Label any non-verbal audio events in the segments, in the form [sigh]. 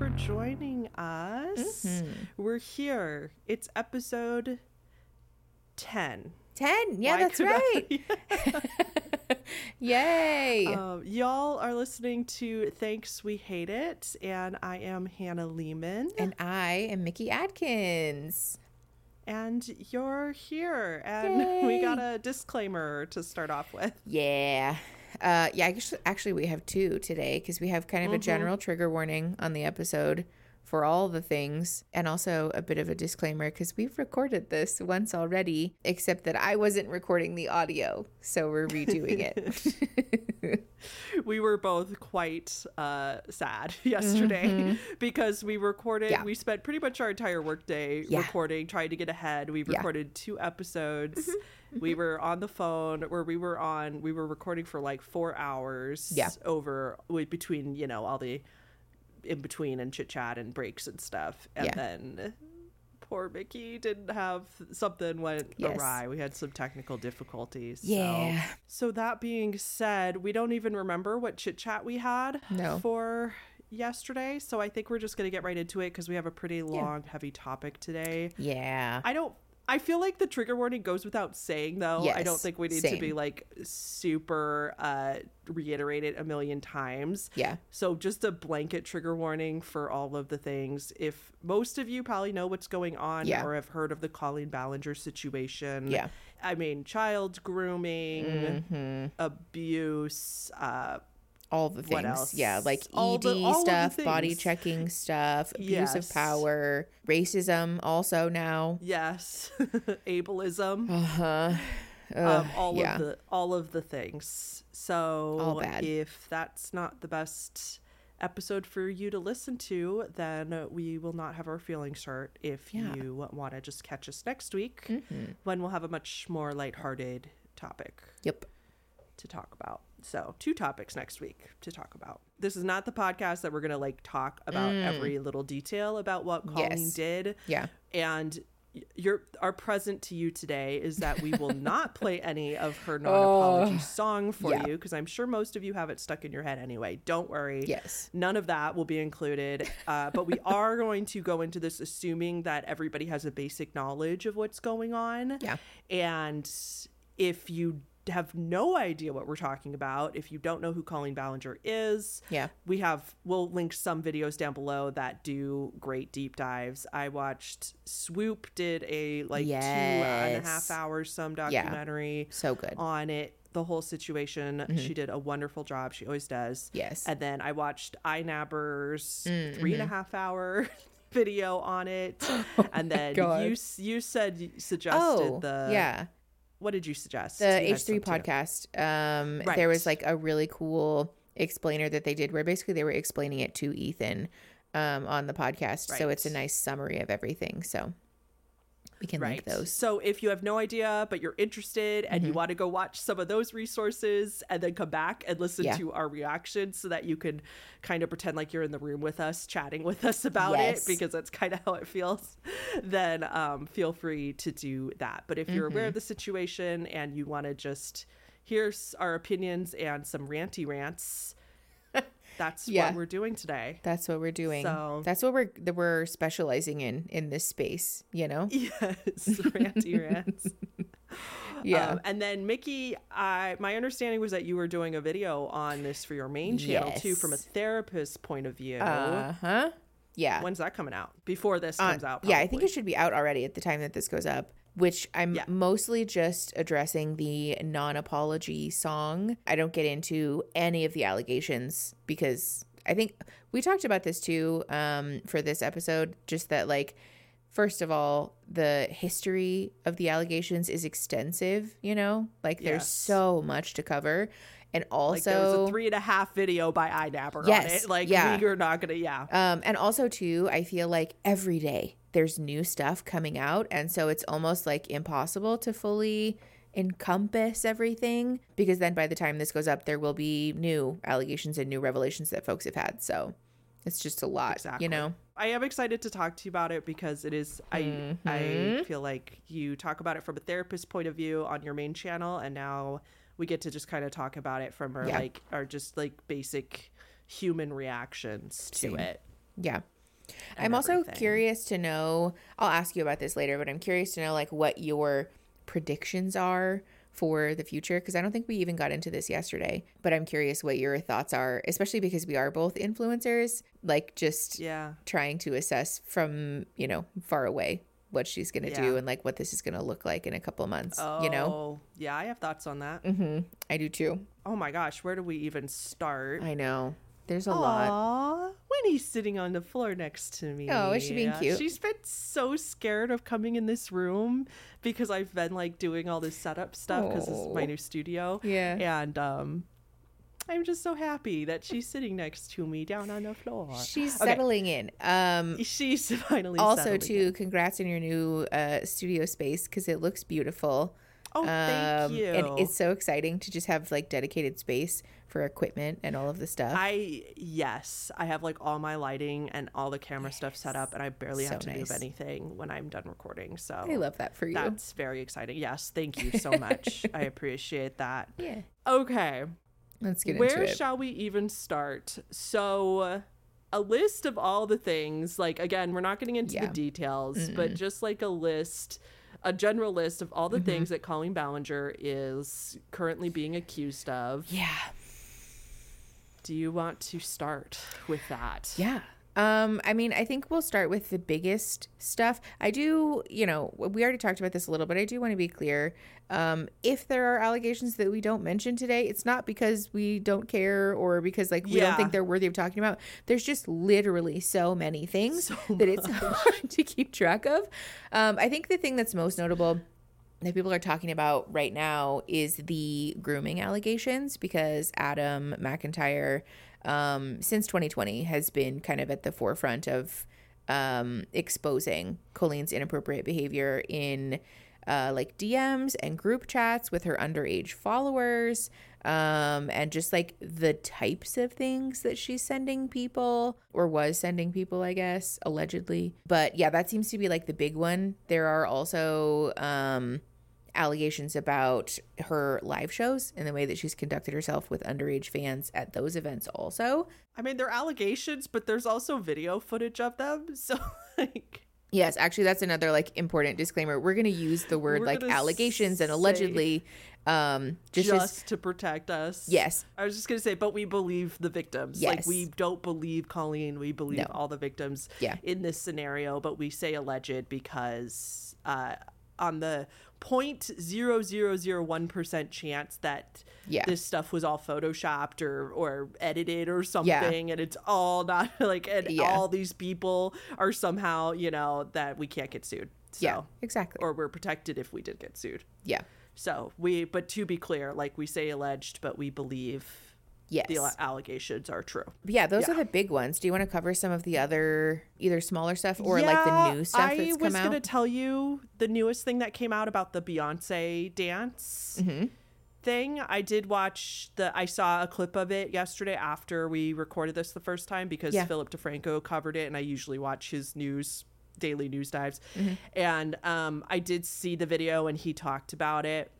for joining us. Mm-hmm. We're here. It's episode 10. 10. Yeah, Why that's could I- right. [laughs] [laughs] Yay. Um, y'all are listening to Thanks We Hate It, and I am Hannah Lehman. and I am Mickey Atkins. and you're here. And [laughs] we got a disclaimer to start off with. Yeah. Uh, yeah, actually, actually, we have two today because we have kind of a general trigger warning on the episode for all the things, and also a bit of a disclaimer because we've recorded this once already, except that I wasn't recording the audio, so we're redoing it. [laughs] we were both quite uh, sad [laughs] yesterday because we recorded Mm-hmm. Yeah. we spent pretty much our entire workday Yeah. recording trying to get ahead we Yeah. Mm-hmm. recorded two episodes we were on the phone where we were on we were recording for like four hours Yeah. over between you know all the in between and chit chat and breaks and stuff and Yeah. then poor mickey didn't have something went Yes. awry we had some technical difficulties so- Yeah. so that being said, we don't even remember what chit chat we had No. for yesterday. So I think we're just gonna get right into it because we have a pretty long, heavy topic today. yeah. I don't. I feel like the trigger warning goes without saying, though. Yes, I don't think we need to be like super uh, reiterated a million times. Yeah. So just a blanket trigger warning for all of the things. If most of you probably know what's going on Yeah. or have heard of the Colleen Ballinger situation. Yeah. I mean, child grooming, abuse, uh, all the things. Yeah, like All ED the- stuff, body checking stuff, abuse Yes. of power, racism also now. yes, [laughs] ableism, Uh-huh. um, all yeah. of the all of the things. So if that's not the best episode for you to listen to, then we will not have our feelings hurt. If Yeah. you want to just catch us next week, Mhm. when we'll have a much more lighthearted topic. Yep. To talk about. So, two topics next week to talk about. This is not the podcast that we're going to like talk about every little detail about what Colleen Mm. Yes. did. Yeah. And your our present to you today is that we will [laughs] not play any of her non-apology song for Oh, yeah. you because I'm sure most of you have it stuck in your head anyway. Don't worry. Yes. None of that will be included. Uh, but we [laughs] are going to go into this assuming that everybody has a basic knowledge of what's going on. Yeah. And if you have no idea what we're talking about, if you don't know who Colleen Ballinger is, Yeah. we have we'll link some videos down below that do great deep dives. I watched Swoop did a like two and a half hours some documentary So good. on it the whole situation she mm-hmm. did a wonderful job she always does Yes. and then i watched iNabber's mm-hmm. three and a half hour [laughs] video on it [laughs] oh and then you you said you suggested Oh, the yeah. What did you suggest The You H3 podcast. Um, Right. There was like a really cool explainer that they did where basically they were explaining it to Ethan um, on the podcast. So it's a nice summary of everything. So we can right link those. so if you have no idea but you're interested and Mm-hmm. you want to go watch some of those resources and then come back and listen Yeah. to our reaction so that you can kind of pretend like you're in the room with us chatting with us about Yes. it because that's kind of how it feels [laughs] then um, feel free to do that but if you're aware Mm-hmm. of the situation and you want to just hear our opinions and some ranty rants that's Yeah. what we're doing today That's what we're doing. So- That's what we're that we're specializing in in this space, you know? [laughs] yes ranty rants [laughs] Yeah. Um, and then Mickey, I my understanding was that you were doing a video on this for your main channel too, from a Yes. therapist point of view. Uh-huh. Yeah. When's that coming out? Before this Uh, comes out? yeah, I think it should be out already at the time that this goes up, which I'm Yeah. mostly just addressing the non apology song. I don't get into any of the allegations because I think we talked about this too um, for this episode, just that, like, first of all, the history of the allegations is extensive, you know? Like, there's so much to cover. And also, like there was a three and a half video by on Yes, it. Like yeah. we are not gonna, yeah. Um, and also too, I feel like every day there's new stuff coming out, and so it's almost like impossible to fully encompass everything because then by the time this goes up, there will be new allegations and new revelations that folks have had. So it's just a lot, Exactly. you know. I am excited to talk to you about it because it is I Mm-hmm. I feel like you talk about it from a therapist point of view on your main channel and now we get to just kind of talk about it from our Yeah. like our just like basic human reactions to Same. it. Yeah. I'm also curious to know, I'll ask you about this later, but I'm curious to know like what your predictions are for the future because I don't think we even got into this yesterday, but I'm curious what your thoughts are, especially because we are both influencers, like just Yeah. trying to assess from, you know, far away what she's going to do and like what this is going to look like in a couple of months, you know? Oh, yeah, I have thoughts on that. Mhm. I do too. Oh my gosh, where do we even start? I know. There's a lot. Winnie's sitting on the floor next to me. Oh, is she being cute? She's been so scared of coming in this room because I've been like doing all this setup stuff because this is my Oh. new studio. Yeah. And um I'm just so happy that she's sitting next to me down on the floor. She's Okay. settling in. Um She's [laughs] finally also too in. congrats on your new uh studio space because it looks beautiful Oh, thank Um, you. and it's so exciting to just have like dedicated space for equipment and all of the stuff I yes, I have like all my lighting and all the camera stuff set up, and I barely So have to nice. move anything when I'm done recording. So i love that for you That's very exciting. Yes, thank you so [laughs] much. I appreciate that. yeah Okay, let's get where into it shall we even start? So, a list of all the things, like, again, we're not getting into Yeah. the details, but just like a list, a general list of all the Mm-hmm. things that Colleen Ballinger is currently being accused of. yeah Do you want to start with that? Yeah. Um, I mean, I think we'll start with the biggest stuff. I do, you know, we already talked about this a little, but I do want to be clear. Um, if there are allegations that we don't mention today, it's not because we don't care or because like we don't think they're worthy of talking about. There's just literally so many things that it's [laughs] hard to keep track of. Um, I think the thing that's most notable that people are talking about right now is the grooming allegations because Adam McIntyre, um, since 2020, has been kind of at the forefront of um, exposing Colleen's inappropriate behavior in uh, like DMs and group chats with her underage followers. Um, and just like the types of things that she's sending people or was sending people, I guess, allegedly. But yeah, that seems to be like the big one. There are also, um, allegations about her live shows and the way that she's conducted herself with underage fans at those events also. I mean, they're allegations, but there's also video footage of them. [laughs] So, like, Yes, actually that's another like important disclaimer. We're going to use the word like allegations and allegedly um just, just, as- to protect us. yes. I was just gonna say, but we believe the victims. Like Yes. we don't believe Colleen. We believe No. all the victims Yeah. in this scenario, but we say alleged because uh, on the point zero zero zero one percent chance that Yeah. this stuff was all photoshopped or or edited or something, and it's all not [laughs] like and Yeah. all these people are somehow you know that we can't get sued. So, Yeah, exactly. Or we're protected if we did get sued. yeah. So we, but to be clear, like we say alleged, but we believe Yes. the allegations are true. Yeah, those Yeah. are the big ones. Do you want to cover some of the other either smaller stuff or like the new stuff that's I that's was come gonna tell you the newest thing that came out about the Beyonce dance Mm-hmm. thing. I did watch the. I saw a clip of it yesterday after we recorded this the first time because Yeah. Philip DeFranco covered it, and I usually watch his news daily news dives. Mm-hmm. And um, I did see the video, and he talked about it.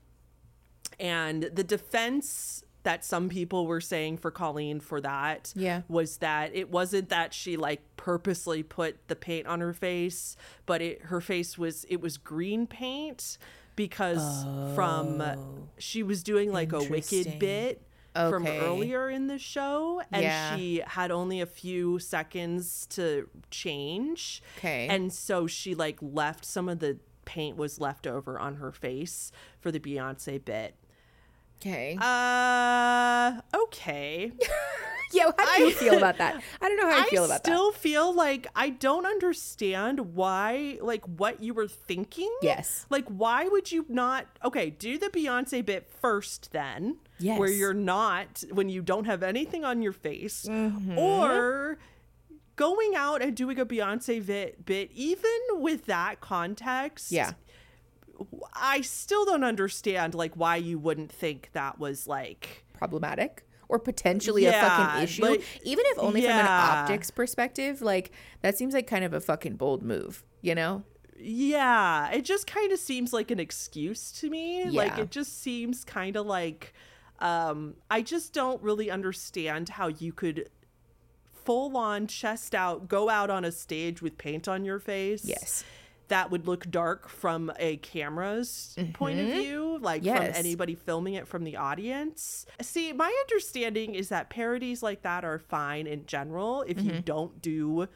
And the defense that some people were saying for Colleen for that Yeah. was that it wasn't that she like purposely put the paint on her face, but it her face was it was green paint because from oh. she was doing like a wicked bit from earlier in the show and Yeah. she had only a few seconds to change. Okay. And so she like left some of the paint was left over on her face for the Beyonce bit. Okay. Uh okay. [laughs] yeah, how do you I- feel about that? [laughs] I don't know how I, feel about that. I still feel like I don't understand why, like, what you were thinking. Yes. Like, why would you not? Okay, do the Beyonce bit first, then. Yes. Where you're not, when you don't have anything on your face. Mm-hmm. Or going out and doing a Beyonce bit, bit, even with that context. Yeah. I still don't understand, like, why you wouldn't think that was, like. problematic or potentially a fucking issue like- even if only from an optics perspective like that seems like kind of a fucking bold move you know Yeah, it just kind of seems like an excuse to me. Like it just seems kind of like um I just don't really understand how you could full on chest out, go out on a stage with paint on your face. Yes. That would look dark from a camera's point of view, like Mm-hmm. Yes. from anybody filming it from the audience. See, my understanding is that parodies like that are fine in general if Mm-hmm. you don't do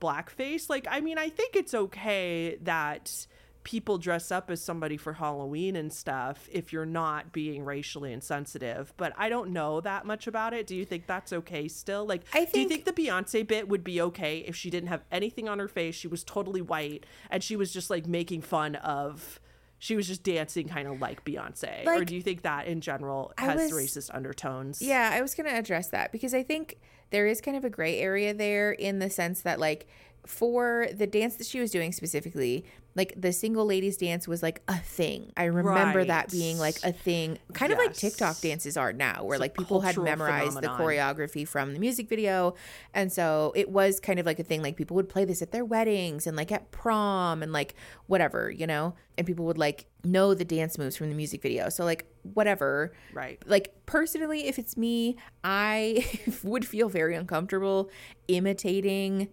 blackface. Like, I mean, I think it's okay that people dress up as somebody for Halloween and stuff if you're not being racially insensitive. But I don't know that much about it. Do you think that's okay still? Like, I think, do you think- the Beyonce bit would be okay if she didn't have anything on her face? She was totally white and she was just like making fun of. She was just dancing kind of like Beyonce. or do you think that in general has was- racist undertones? Yeah, I was going to address that because I think there is kind of a gray area there in the sense that, like, for the dance that she was doing specifically, like the single ladies dance was like a thing. I remember that being like a thing, kind of like TikTok dances are now, where a like people had memorized the choreography from the music video. And so it was kind of like a thing. Like people would play this at their weddings and like at prom and like whatever, you know? And people would like know the dance moves from the music video. So, like, whatever Right. like personally if it's me i [laughs] would feel very uncomfortable imitating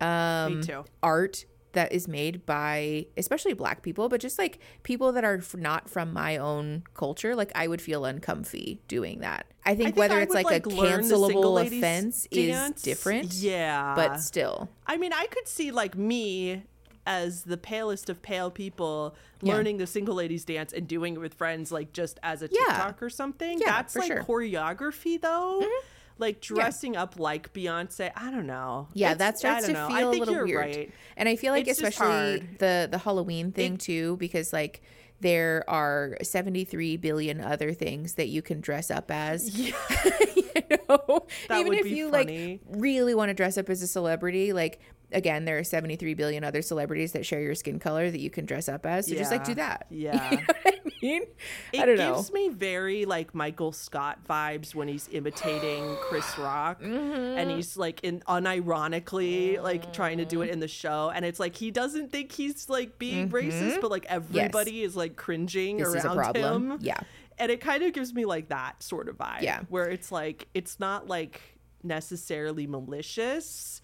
um Me too. art that is made by especially black people but just like people that are f- not from my own culture like i would feel uncomfy doing that i think, think whether I it's would, like, a learn the single cancelable offense dance. is different Yeah. but still I mean, I could see like me as the palest of pale people Yeah. learning the single ladies dance and doing it with friends like just as a Yeah. TikTok or something. Yeah, That's like sure. Mm-hmm. choreography though. Like dressing up like Beyonce. I don't know. Yeah, It's- that starts to know. feel a little weird. Right. And I feel like It's especially the the Halloween thing too, because like there are 73 billion other things that you can dress up as. Yeah. [laughs] you know? That Even if you funny. like really want to dress up as a celebrity, like again, there are 73 billion other celebrities that share your skin color that you can dress up as. So just like do that. [laughs] Yeah. You know I mean? It I don't know. gives me very like Michael Scott vibes when he's imitating Chris Rock Mm-hmm. and he's like in unironically like trying to do it in the show and it's like he doesn't think he's like being racist but like everybody is like cringing Mm-hmm. This around is a problem. him. Yeah. And it kind of gives me like that sort of vibe. Yeah. Where it's like it's not like necessarily malicious,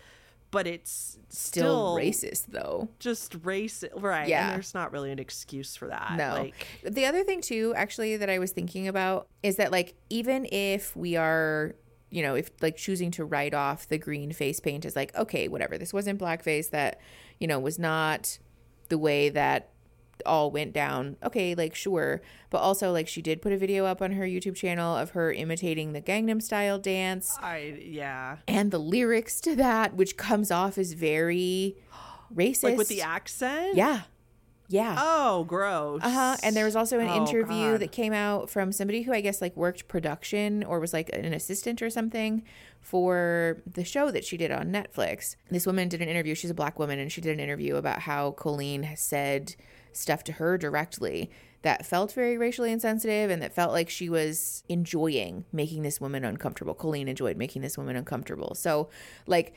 but it's Still still, racist though. just racist. Right. Yeah. And there's not really an excuse for that. No. Like the other thing too, actually, that I was thinking about is that like even if we are, you know, if like choosing to write off the green face paint is like, okay, whatever, this wasn't blackface, that, you know, was not the way that all went down. Okay, like sure. But also like she did put a video up on her YouTube channel of her imitating the Gangnam style dance I yeah. and the lyrics to that, which comes off as very racist. Like with the accent? Yeah. Yeah. Oh, gross. Uh huh. And there was also an Oh, interview God. that came out from somebody who I guess like worked production or was like an assistant or something for the show that she did on Netflix. This woman did an interview. She's a black woman, and she did an interview about how Colleen has said stuff to her directly that felt very racially insensitive and that felt like she was enjoying making this woman uncomfortable. Colleen enjoyed making this woman uncomfortable. So, like,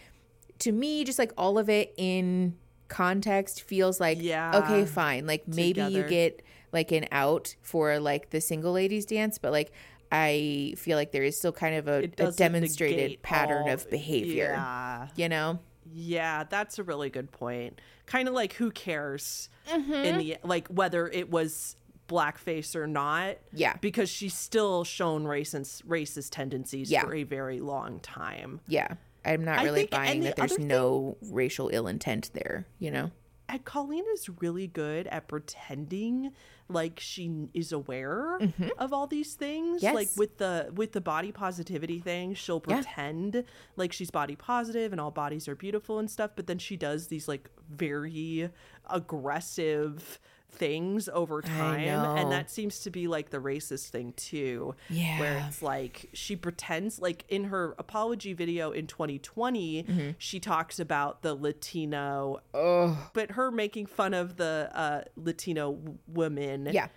to me, just like all of it in context feels like Yeah. okay fine like maybe you get like an out for like the single ladies dance but like i feel like there is still kind of a, a demonstrated pattern all- of behavior Yeah. you know Yeah, that's a really good point. Kind of like who cares Mm-hmm. in the like whether it was blackface or not. Yeah. Because she's still shown racist racist tendencies Yeah. for a very long time. yeah i'm not really think- buying the that there's other thing- no racial ill intent there you know And Colleen is really good at pretending like she is aware of all these things. Mm-hmm. Yes. Like with the with the body positivity thing, she'll Yeah. pretend like she's body positive and all bodies are beautiful and stuff, but then she does these like very aggressive things over time and that seems to be like the racist thing too yeah. where it's like she pretends like in her apology video in 2020 Mm-hmm. she talks about the latino oh but her making fun of the uh, Latino w- women, yeah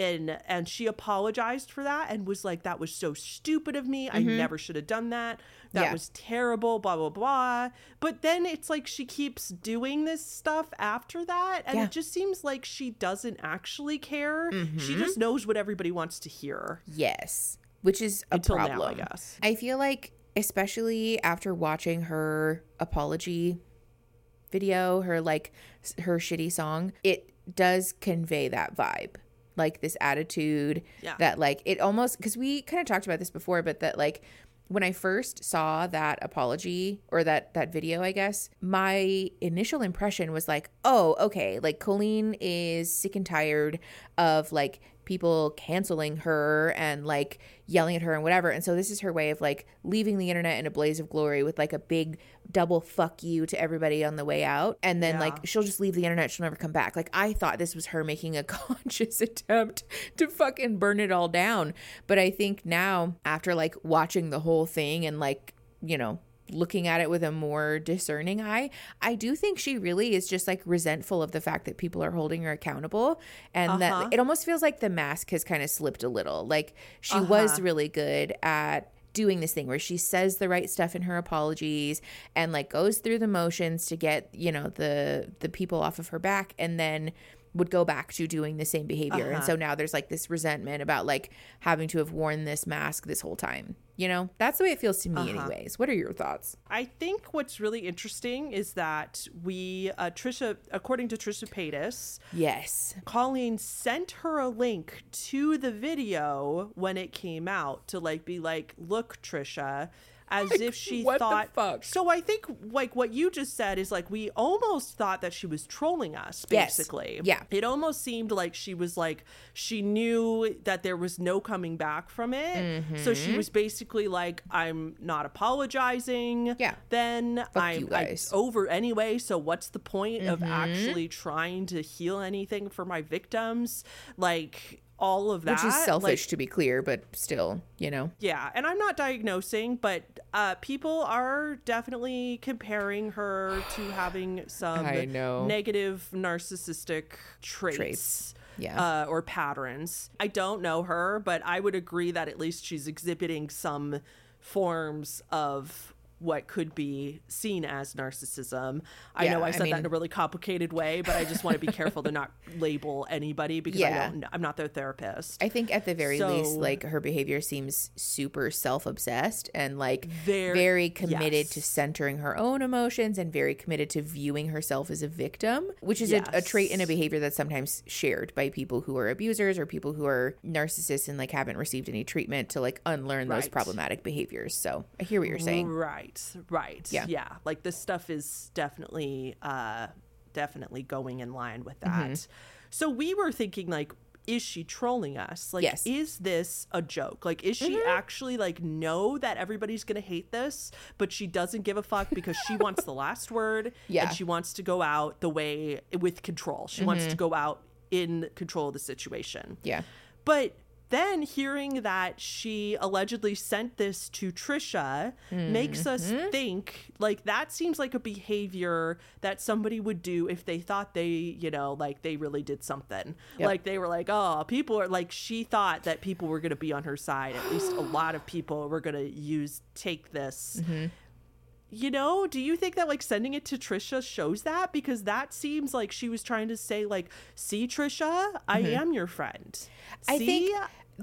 and and she apologized for that and was like, "That was so stupid of me. I never should have done that. That Mm-hmm. Yeah. was terrible." Blah blah blah. But then it's like she keeps doing this stuff after that, and Yeah. it just seems like she doesn't actually care. She Mm-hmm. just knows what everybody wants to hear. yes which is a Until now, I guess. I feel like especially after watching her apology video, her like her shitty song, it does convey that vibe. Like this attitude Yeah. that like it almost because we kind of talked about this before, but that like when I first saw that apology or that that video, I guess, my initial impression was like, oh, okay, like Colleen is sick and tired of like people canceling her and like yelling at her and whatever. And so this is her way of like leaving the internet in a blaze of glory with like a big double fuck you to everybody on the way out. And then Yeah. like she'll just leave the internet, she'll never come back. Like I thought this was her making a [laughs] conscious attempt to fucking burn it all down. But I think now after like watching the whole thing and like, you know, looking at it with a more discerning eye, I do think she really is just like resentful of the fact that people are holding her accountable and Uh-huh. that it almost feels like the mask has kind of slipped a little. Like she was Uh-huh. really good at doing this thing where she says the right stuff in her apologies and like goes through the motions to get, you know, the the people off of her back and then would go back to doing the same behavior. And Uh-huh. so now there's like this resentment about like having to have worn this mask this whole time. You know? That's the way it feels to me Uh-huh. anyways. What are your thoughts? I think what's really interesting is that we, uh, Trisha, according to Trisha Paytas, Yes. Colleen sent her a link to the video when it came out to like be like, look, Trisha, as if she what the thought. fuck? So I think like what you just said is like we almost thought that she was trolling us, Yes. basically. Yeah. It almost seemed like she was like she knew that there was no coming back from it. So Mm-hmm. she was basically like, I'm not apologizing. Yeah. Then I'm you I- guys. over anyway. So what's the point of Mm-hmm. actually trying to heal anything for my victims? Like all of that. Which is like, selfish to be clear, but still, you know. yeah, and I'm not diagnosing, but uh, people are definitely comparing her to having [sighs] some I know. negative narcissistic traits. Traits. Yeah. Uh, or patterns. I don't know her, but I would agree that at least she's exhibiting some forms of what could be seen as narcissism. I Yeah, know I I said that in a really complicated way, but I just want to be careful to not [laughs] label anybody because I don't I'm not their therapist. I think at the very least, like her behavior seems super self obsessed and like Very- very committed yes. to centering her own emotions and very committed to viewing herself as a victim, which is a, a trait and a behavior that's sometimes shared by people who are abusers or people who are narcissists and like haven't received any treatment to like unlearn those problematic behaviors. So I hear what you're saying. Right, right. Yeah. Yeah. Like this stuff is definitely uh definitely going in line with that. Mm-hmm. So we were thinking like is she trolling us? Like Yes. Mm-hmm. is this a joke? Like is she actually like know that everybody's going to hate this, but she doesn't give a fuck because she [laughs] wants the last word Yeah. and she wants to go out the way with control. She wants Mm-hmm. to go out in control of the situation. Yeah. But then hearing that she allegedly sent this to Trisha makes us Mm-hmm. think like that seems like a behavior that somebody would do if they thought they, you know, like they really did something. Yep. Like they were like, oh, people are like, she thought that people were going to be on her side. At least a lot of people were going to use, take this. Mm-hmm. You know, do you think that like sending it to Trisha shows that? Because that seems like she was trying to say, like, see, Trisha, I am your friend. Mm-hmm. I See, think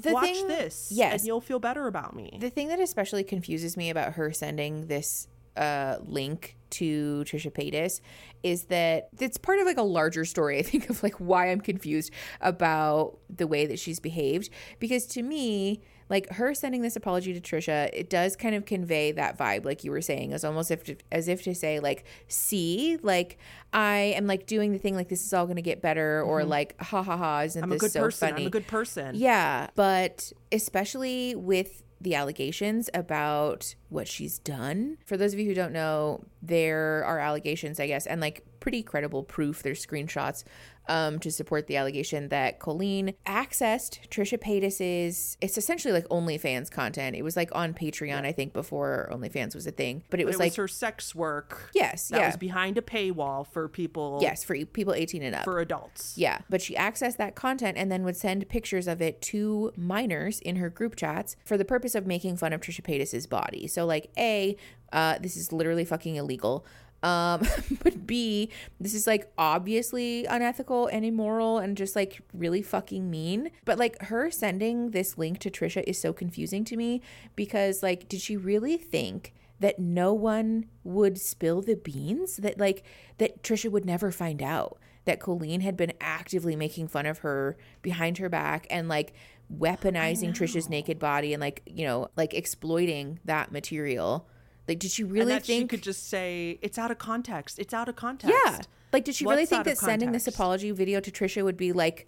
the watch thing- this, yes. and you'll feel better about me. The thing that especially confuses me about her sending this uh, link to Trisha Paytas is that it's part of like a larger story, I think, of like why I'm confused about the way that she's behaved. Because to me, like her sending this apology to Trisha, it does kind of convey that vibe, like you were saying, as almost if to, as if to say, like, see, like I am like doing the thing, like this is all gonna get better, or like ha ha ha, isn't Mm-hmm. I'm a good so person. funny? I'm a good person. Yeah, but especially with the allegations about what she's done. For those of you who don't know, there are allegations, I guess, and like pretty credible proof. There's screenshots um, to support the allegation that Colleen accessed Trisha Paytas's. It's essentially like OnlyFans content. It was like on Patreon, I think, before OnlyFans was a thing. But it But was it like was her sex work. yes, that yeah, was behind a paywall for people. yes, for people 18 and up. for adults. Yeah, but she accessed that content and then would send pictures of it to minors in her group chats for the purpose of making fun of Trisha Paytas's body. So, like, A, uh, this is literally fucking illegal. Um, [laughs] but B, this is like obviously unethical and immoral and just like really fucking mean. But like her sending this link to Trisha is so confusing to me because like, did she really think that no one would spill the beans? That like, that Trisha would never find out that Colleen had been actively making fun of her behind her back and like weaponizing Trisha's naked body and like, you know, like exploiting that material. Like, did she and really that she think could just say it's out of context. It's out of context. yeah. Like, did she really think that sending this apology video to Trisha would be like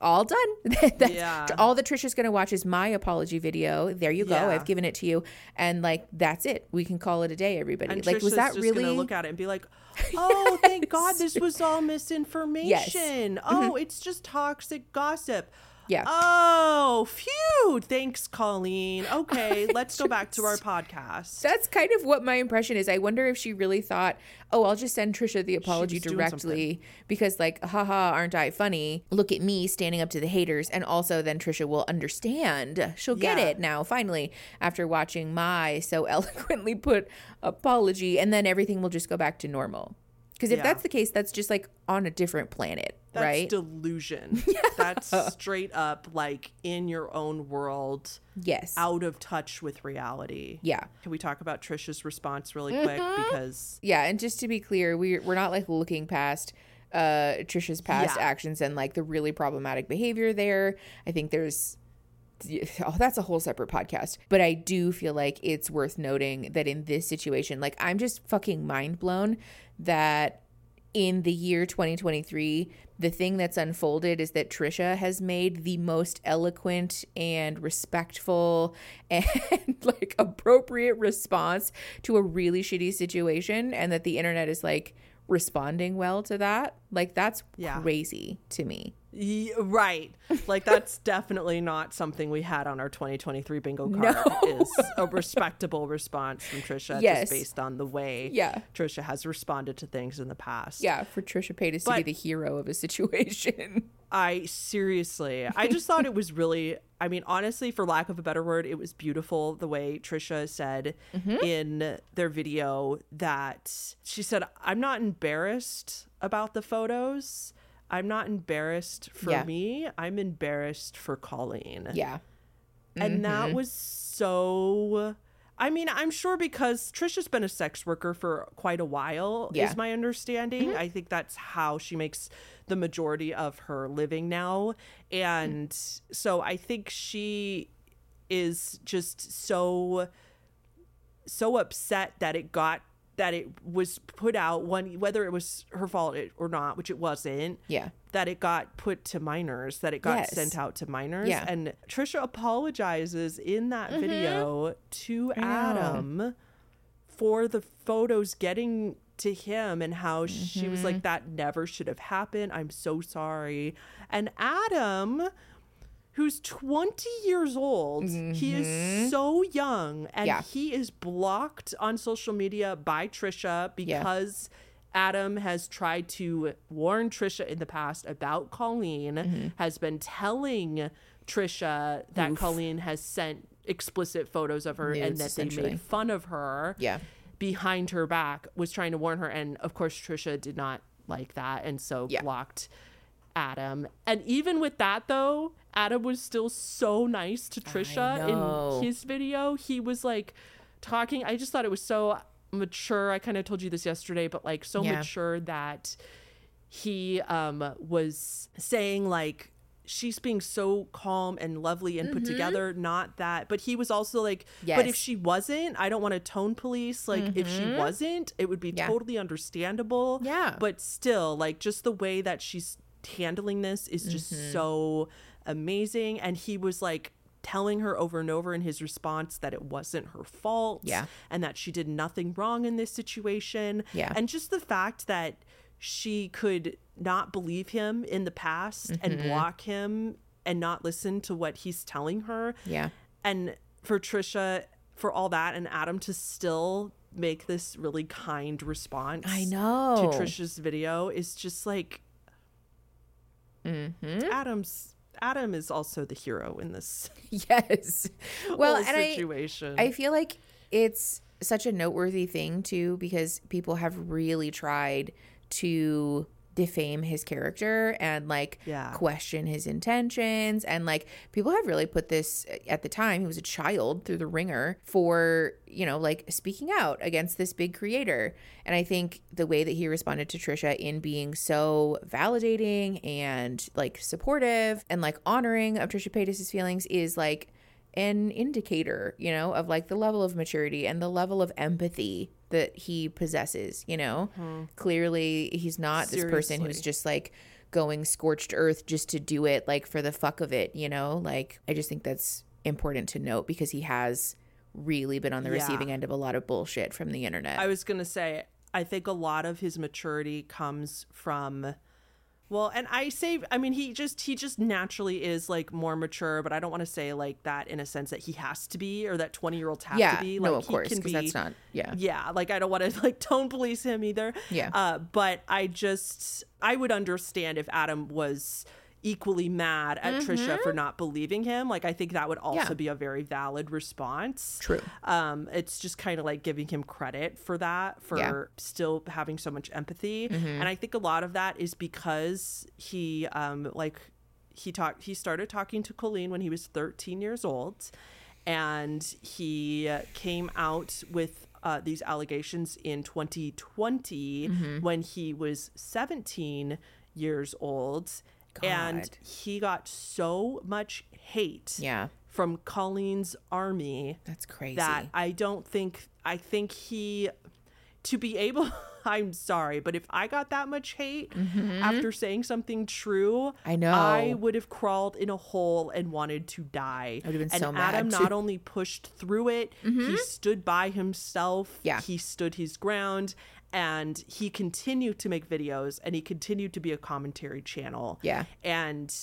all done? [laughs] That's- Yeah. All that Trisha's going to watch is my apology video. There you go. Yeah. I've given it to you. And like, that's it. We can call it a day, everybody. And like, Trisha's was that really? look at it and be like, [laughs] "Oh, thank God, this was all misinformation. Oh, mm-hmm. it's just toxic gossip. Yeah. Oh, phew. Thanks, Colleen. Okay, [laughs] let's go back to our podcast. That's kind of what my impression is. I wonder if she really thought, oh, I'll just send Trisha the apology directly because, like, haha, aren't I funny? Look at me standing up to the haters. And also, then Trisha will understand. She'll get Yeah. it now, finally, after watching my so [laughs] eloquently put apology. And then everything will just go back to normal. Because if Yeah. that's the case, that's just like on a different planet, That's right? delusion. [laughs] That's straight up like in your own world, yes. out of touch with reality. Yeah. Can we talk about Trisha's response really quick? Because Yeah, and just to be clear, we we're not like looking past uh Trisha's past Yeah. actions and like the really problematic behavior there. I think there's [laughs] oh that's a whole separate podcast. But I do feel like it's worth noting that in this situation, like I'm just fucking mind blown that in the year 2023, the thing that's unfolded is that Trisha has made the most eloquent and respectful [laughs] and like appropriate response to a really shitty situation, and that the internet is like responding well to that. Like, that's Yeah. crazy to me. Ye- right. Like that's [laughs] definitely not something we had on our 2023 bingo card. Is [laughs] a respectable response from Trisha Yes. just based on the way Yeah. Trisha has responded to things in the past. Yeah, for Trisha Paytas to be the hero of a situation. [laughs] I seriously, I just thought it was [laughs] really, I mean, honestly, for lack of a better word, it was beautiful the way Trisha said Mm-hmm. in their video that she said, I'm not embarrassed about the photos. I'm not embarrassed for Yeah. me. I'm embarrassed for Colleen. Yeah. And that Mm-hmm. was so. I mean, I'm sure because Trisha's been a sex worker for quite a while, Yeah. Mm-hmm. is my understanding. I think that's how she makes the majority of her living now. And so I think she is just so so upset that it got that it was put out one whether it was her fault or not which it wasn't Yeah. that it got put to minors, that it got Yes. sent out to minors. Yeah. Mm-hmm. And Trisha apologizes in that video to. Adam for the photos getting to him and how she was Mm-hmm. like, that never should have happened. I'm so sorry. And Adam, who's 20 years old, he is so young and Mm-hmm. Yeah. he is blocked on social media by Trisha Yeah. because Adam has tried to warn Trisha in the past about Colleen, Mm-hmm. has been telling Trisha that Colleen has sent explicit photos of her and that they made fun of her Yeah. behind her back, was trying to warn her. And of course, Trisha did not like that and so Yeah. blocked Adam. And even with that, though, Adam was still so nice to Trisha in his video. He was like talking. I just thought it was so mature. I kind of told you this yesterday, but like so Yeah. mature that he um was saying like she's being so calm and lovely and put together not that but he was also like but if she wasn't i don't want to tone police like if she wasn't it would be Yeah. totally understandable Yeah. but still like just the way that she's handling this is just Mm-hmm. so amazing and he was like telling her over and over in his response that it wasn't her fault Yeah. and that she did nothing wrong in this situation Yeah. and just the fact that she could not believe him in the past and Mm-hmm. block him and not listen to what he's telling her Yeah. and for Trisha for all that and Adam to still make this really kind response I know. to Trisha's video is just like Mm-hmm. Adam's Adam is also the hero in this [laughs] Yes. Well, and I situation. I feel like it's such a noteworthy thing too because people have really tried to defame his character and like Yeah. question his intentions and like people have really put this uh, at the time he was a child through the ringer for you know like speaking out against this big creator and i think the way that he responded to trisha in being so validating and like supportive and like honoring of trisha paytas's feelings is like an indicator, you know, of like the level of maturity and the level of empathy that he possesses, you know. Mm-hmm. Clearly, he's not this person who's just like going scorched earth just to do it like for the fuck of it, you know? Like I just think that's important to note because he has really been on the Yeah. receiving end of a lot of bullshit from the internet. I was gonna say, I think a lot of his maturity comes from, well, and I say, I mean, he just he just naturally is like more mature, but I don't want to say like that in a sense that he has to be or that twenty year olds have yeah, to be. Like no, of he course, because be, that's not. Yeah, yeah, like I don't want to [laughs] like tone police him either. Yeah. Uh, but I just I would understand if Adam was equally mad at Trisha for not believing him. Like I think that would also Mm-hmm. Yeah. be a very valid response. True. Um, it's just kind of like giving him credit for that, for Yeah. Mm-hmm. still having so much empathy. And I think a lot of that is because he um like he talked he started talking to Colleen when he was 13 years old and he came out with uh, these allegations in 2020 Mm-hmm. when he was 17 years old and he got so much hate yeah, from Colleen's army that's crazy. that I don't think I think he to be able [laughs] I'm sorry, but if I got that much hate after saying something true, Mm-hmm. I know. I would have crawled in a hole and wanted to die. I would have been and so mad, Adam too. Mm-hmm. not only pushed through it, he stood by himself. Yeah. He stood his ground and he continued to make videos and he continued to be a commentary channel. Yeah. And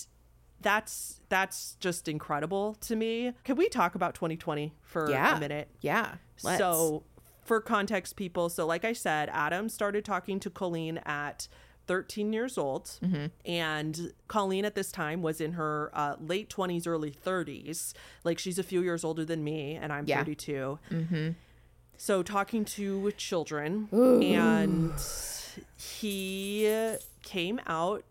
that's that's just incredible to me. Can we talk about 2020 for yeah, a minute? Yeah, let's. So, for context, people, so like I said, Adam started talking to Colleen at 13 years old, Mm-hmm. and Colleen at this time was in her uh, late 20s, early 30s. Like she's a few years older than me, and I'm Yeah. 32. Mm-hmm. So, talking to children, and he came out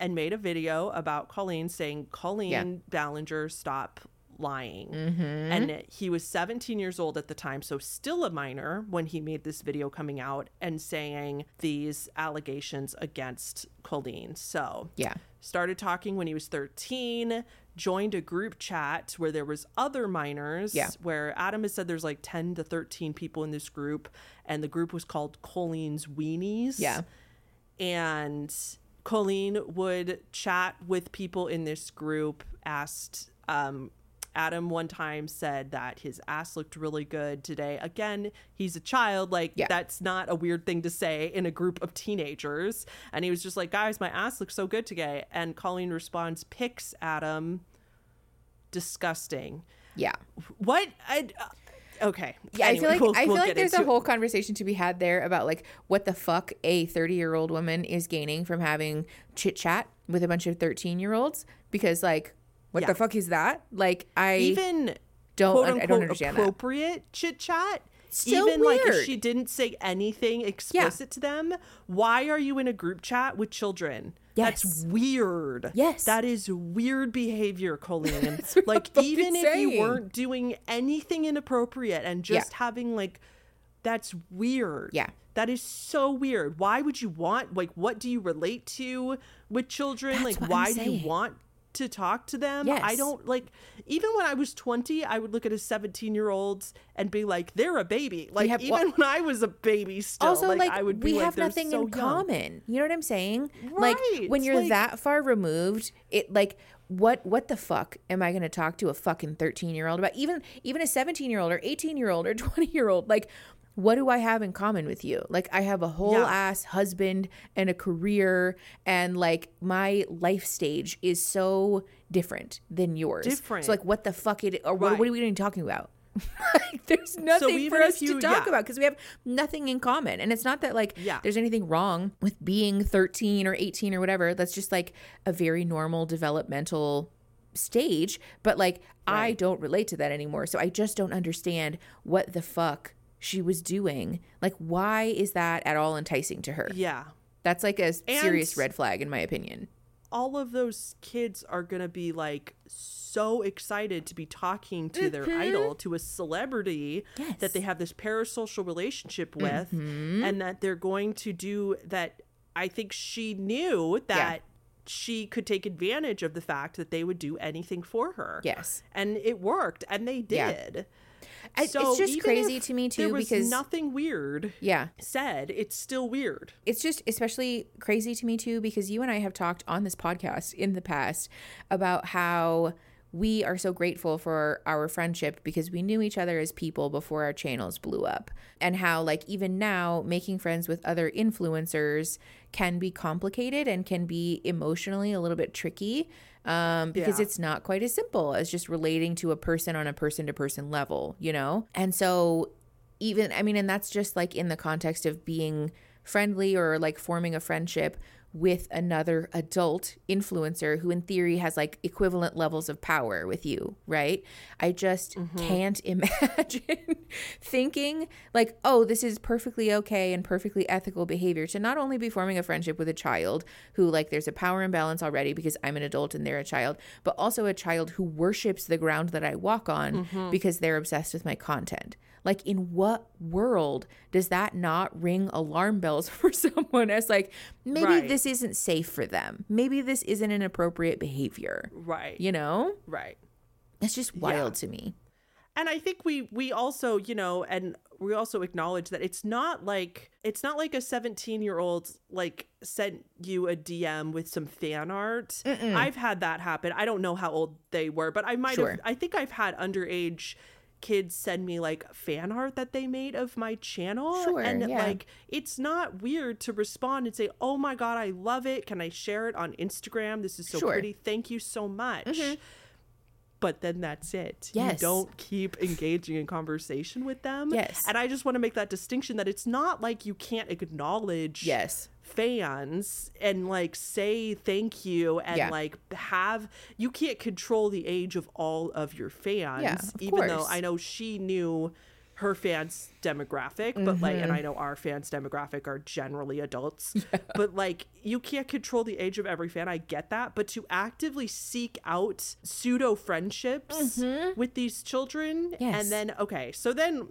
and made a video about Colleen saying, Colleen Yeah. Ballinger, stop lying. Mm-hmm. And he was 17 years old at the time, so still a minor when he made this video coming out and saying these allegations against Colleen. So, yeah, started talking when he was 13 joined a group chat where there was other minors Yeah. where adam has said there's like 10 to 13 people in this group and the group was called colleen's weenies yeah, and colleen would chat with people in this group asked um Adam one time said that his ass looked really good today. Again, he's a child. Like, Yeah. that's not a weird thing to say in a group of teenagers. And he was just like, guys, my ass looks so good today. And Colleen responds, pics, Adam. Disgusting. yeah. What? I, uh, okay. Yeah, I feel like I we'll- feel we'll like there's a whole conversation to be had there about like what the fuck a 30 year old woman is gaining from having chit chat with a bunch of 13 year olds because like what Yeah. the fuck is that? Like I even don't quote I unquote don't understand appropriate chit chat. So Even like if she didn't say anything explicit to them, why are you in a group chat with children? Yes. That's weird. Yes. That is weird behavior, Colleen. [laughs] like even if saying. you weren't doing anything inappropriate and Yeah. just having like that's weird. Yeah. That is so weird. Why would you want like what do you relate to with children? That's like why do you want to talk to them? I don't like even when I was 20, I would look at a 17 year olds and be like, they're a baby. Like have- even when I was a baby still, also like, like, I would be we like, have nothing so in young." common you know what i'm saying like when you're like- that far removed it like what what the fuck am i going to talk to a fucking 13 year old about even even a 17 year old or 18 year old or 20 year old like what do I have in common with you? Like I have a whole Yeah. ass husband and a career and like my life stage is so different than yours. Different. So like what the fuck it or what, Right. what are we even talking about? [laughs] like there's nothing for us you- to talk yeah. about because we have nothing in common. And it's not that like Yeah. there's anything wrong with being 13 or 18 or whatever. That's just like a very normal developmental stage. But like I don't relate to that anymore. So I just don't understand what the fuck she was doing, like why is that at all enticing to her? Yeah. That's like a serious red flag in my opinion. all of those kids are going to be like so excited to be talking to their idol to a celebrity Mm-hmm. Yes. Mm-hmm. that they have this parasocial relationship with and that they're going to do that i think she knew that she could take advantage of the fact that they would do anything for her Yes. and it worked and they did I- So it's just crazy to me too because nothing weird yeah, said it's still weird. It's just especially crazy to me too because you and I have talked on this podcast in the past about how we are so grateful for our friendship because we knew each other as people before our channels blew up and how like even now making friends with other influencers can be complicated and can be emotionally a little bit tricky um, because Yeah. it's not quite as simple as just relating to a person on a person to person level, you know? And so even I mean, and that's just like in the context of being friendly or like forming a friendship with another adult influencer who in theory has like equivalent levels of power with you, right? I just mm-hmm. can't [laughs] imagine thinking like, oh, this is perfectly okay and perfectly ethical behavior to not only be forming a friendship with a child who like there's a power imbalance already because I'm an adult and they're a child, but also a child who worships the ground that I walk on mm-hmm. because they're obsessed with my content. Like, in what world does that not ring alarm bells [laughs] for someone as like, maybe Right. this isn't safe for them? Maybe this isn't an appropriate behavior. right You know? right It's just wild to me. and i think we we also you know and we also acknowledge that it's not like it's not like a 17 year old like sent you a dm with some fan art i've had that happen i don't know how old they were but i might Sure. have i think i've had underage kids send me like fan art that they made of my channel Sure, and yeah. like it's not weird to respond and say oh my god i love it can i share it on instagram this is so Sure. Mm-hmm. pretty thank you so much but then that's it. Yes. You don't keep engaging in conversation with them. Yes. And I just want to make that distinction that it's not like you can't acknowledge Yes. Fans and like say thank you and Yeah. like have you can't control the age of all of your fans. Yeah, of even though. I know she knew her fans demographic but like Mm-hmm. and i know our fans demographic are generally adults [laughs] but like you can't control the age of every fan i get that but to actively seek out pseudo friendships with these children Mm-hmm. Yes. and then okay so then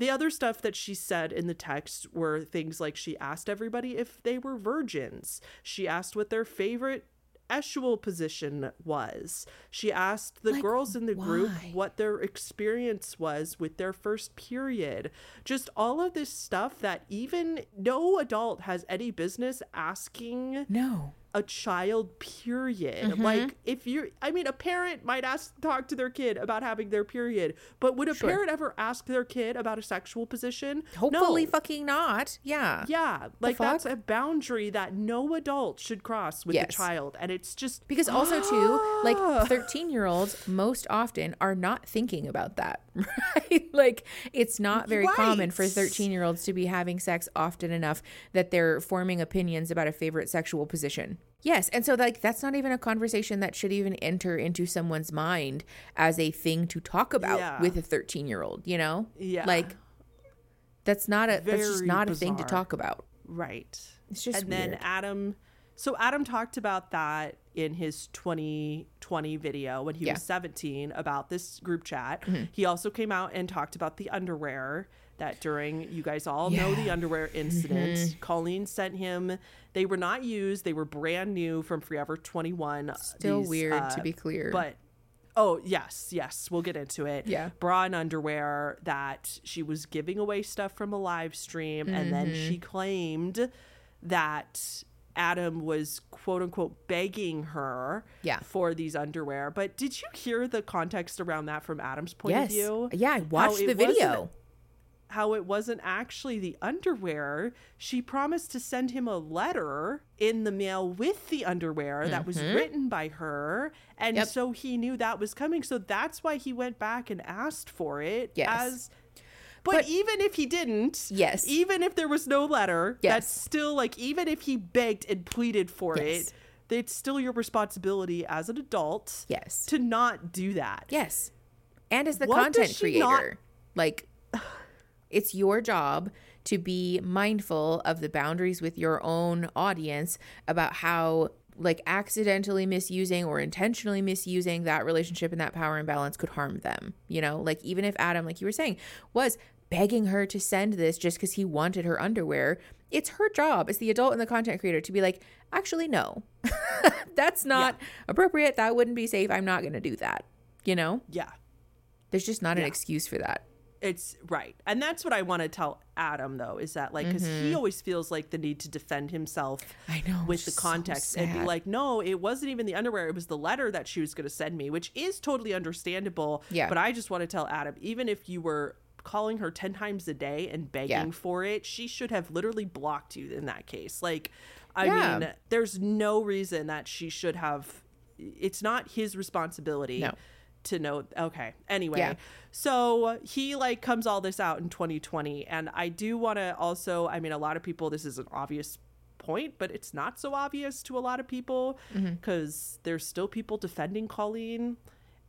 the other stuff that she said in the text were things like she asked everybody if they were virgins she asked what their favorite eschewal position was she asked the Like, girls in the group what their experience was with their first period. Just all of this stuff that even no adult has any business asking No. A child period Mm-hmm. like if you're i mean a parent might ask talk to their kid about having their period but would a Sure. parent ever ask their kid about a sexual position Hopefully, no. fucking not. Yeah. yeah like that's a boundary that no adult should cross with Yes. a child and it's just Because also too, like 13 year olds most often are not thinking about that, [laughs] right? like it's not very common for 13 year olds to be having sex often enough that they're forming opinions about a favorite sexual position. Yes, and so like that's not even a conversation that should even enter into someone's mind as a thing to talk about Yeah. with a 13 year old, you know? Yeah. Like that's not a that's just Very not a thing to talk about. Right. It's just and then. Adam so Adam talked about that in his 2020 video when he Yeah. Mm-hmm. was 17 about this group chat. He also came out and talked about the underwear that during you guys all know the underwear incident. Colleen sent him they were not used, they were brand new from Forever 21. Still These, weird uh, to be clear. But oh, yes, yes, we'll get into it. Yeah. Bra and underwear that she was giving away stuff from a live stream and then she Mm-hmm. claimed that Adam was quote unquote begging her Yeah. for these underwear. But did you hear the context around that from Adam's point yes. of view? Yeah, I watched it the video. How it wasn't actually the underwear. She promised to send him a letter in the mail with the underwear that was written by her. And Mm-hmm. Yep. so he knew that was coming. So that's why he went back and asked for it. Yes. As but, But- even if he didn't, Yes. even if there was no letter, Yes. that's still like even if he begged and pleaded for Yes. it, it's still your responsibility as an adult Yes. to not do that. Yes. And as the What content creator, not- like It's your job to be mindful of the boundaries with your own audience about how like accidentally misusing or intentionally misusing that relationship and that power imbalance could harm them. You know, like even if Adam, like you were saying, was begging her to send this just because he wanted her underwear, it's her job as the adult and the content creator to be like, actually, no, [laughs] that's not yeah. appropriate. That wouldn't be safe. I'm not going to do that. You know? Yeah. There's just not yeah. an excuse for that. It's right. And that's what I want to tell Adam though is that like because mm-hmm. he always feels like the need to defend himself I know with the context so and be like, no, it wasn't even the underwear, it was the letter that she was gonna send me, which is totally understandable. Yeah. But I just want to tell Adam, even if you were calling her 10 times a day and begging yeah. for it, she should have literally blocked you in that case. Like, I yeah. mean, there's no reason that she should have. It's not his responsibility. No to know okay anyway yeah. so he like comes all this out in 2020 and i do want to also i mean a lot of people this is an obvious point but it's not so obvious to a lot of people because mm-hmm. there's still people defending colleen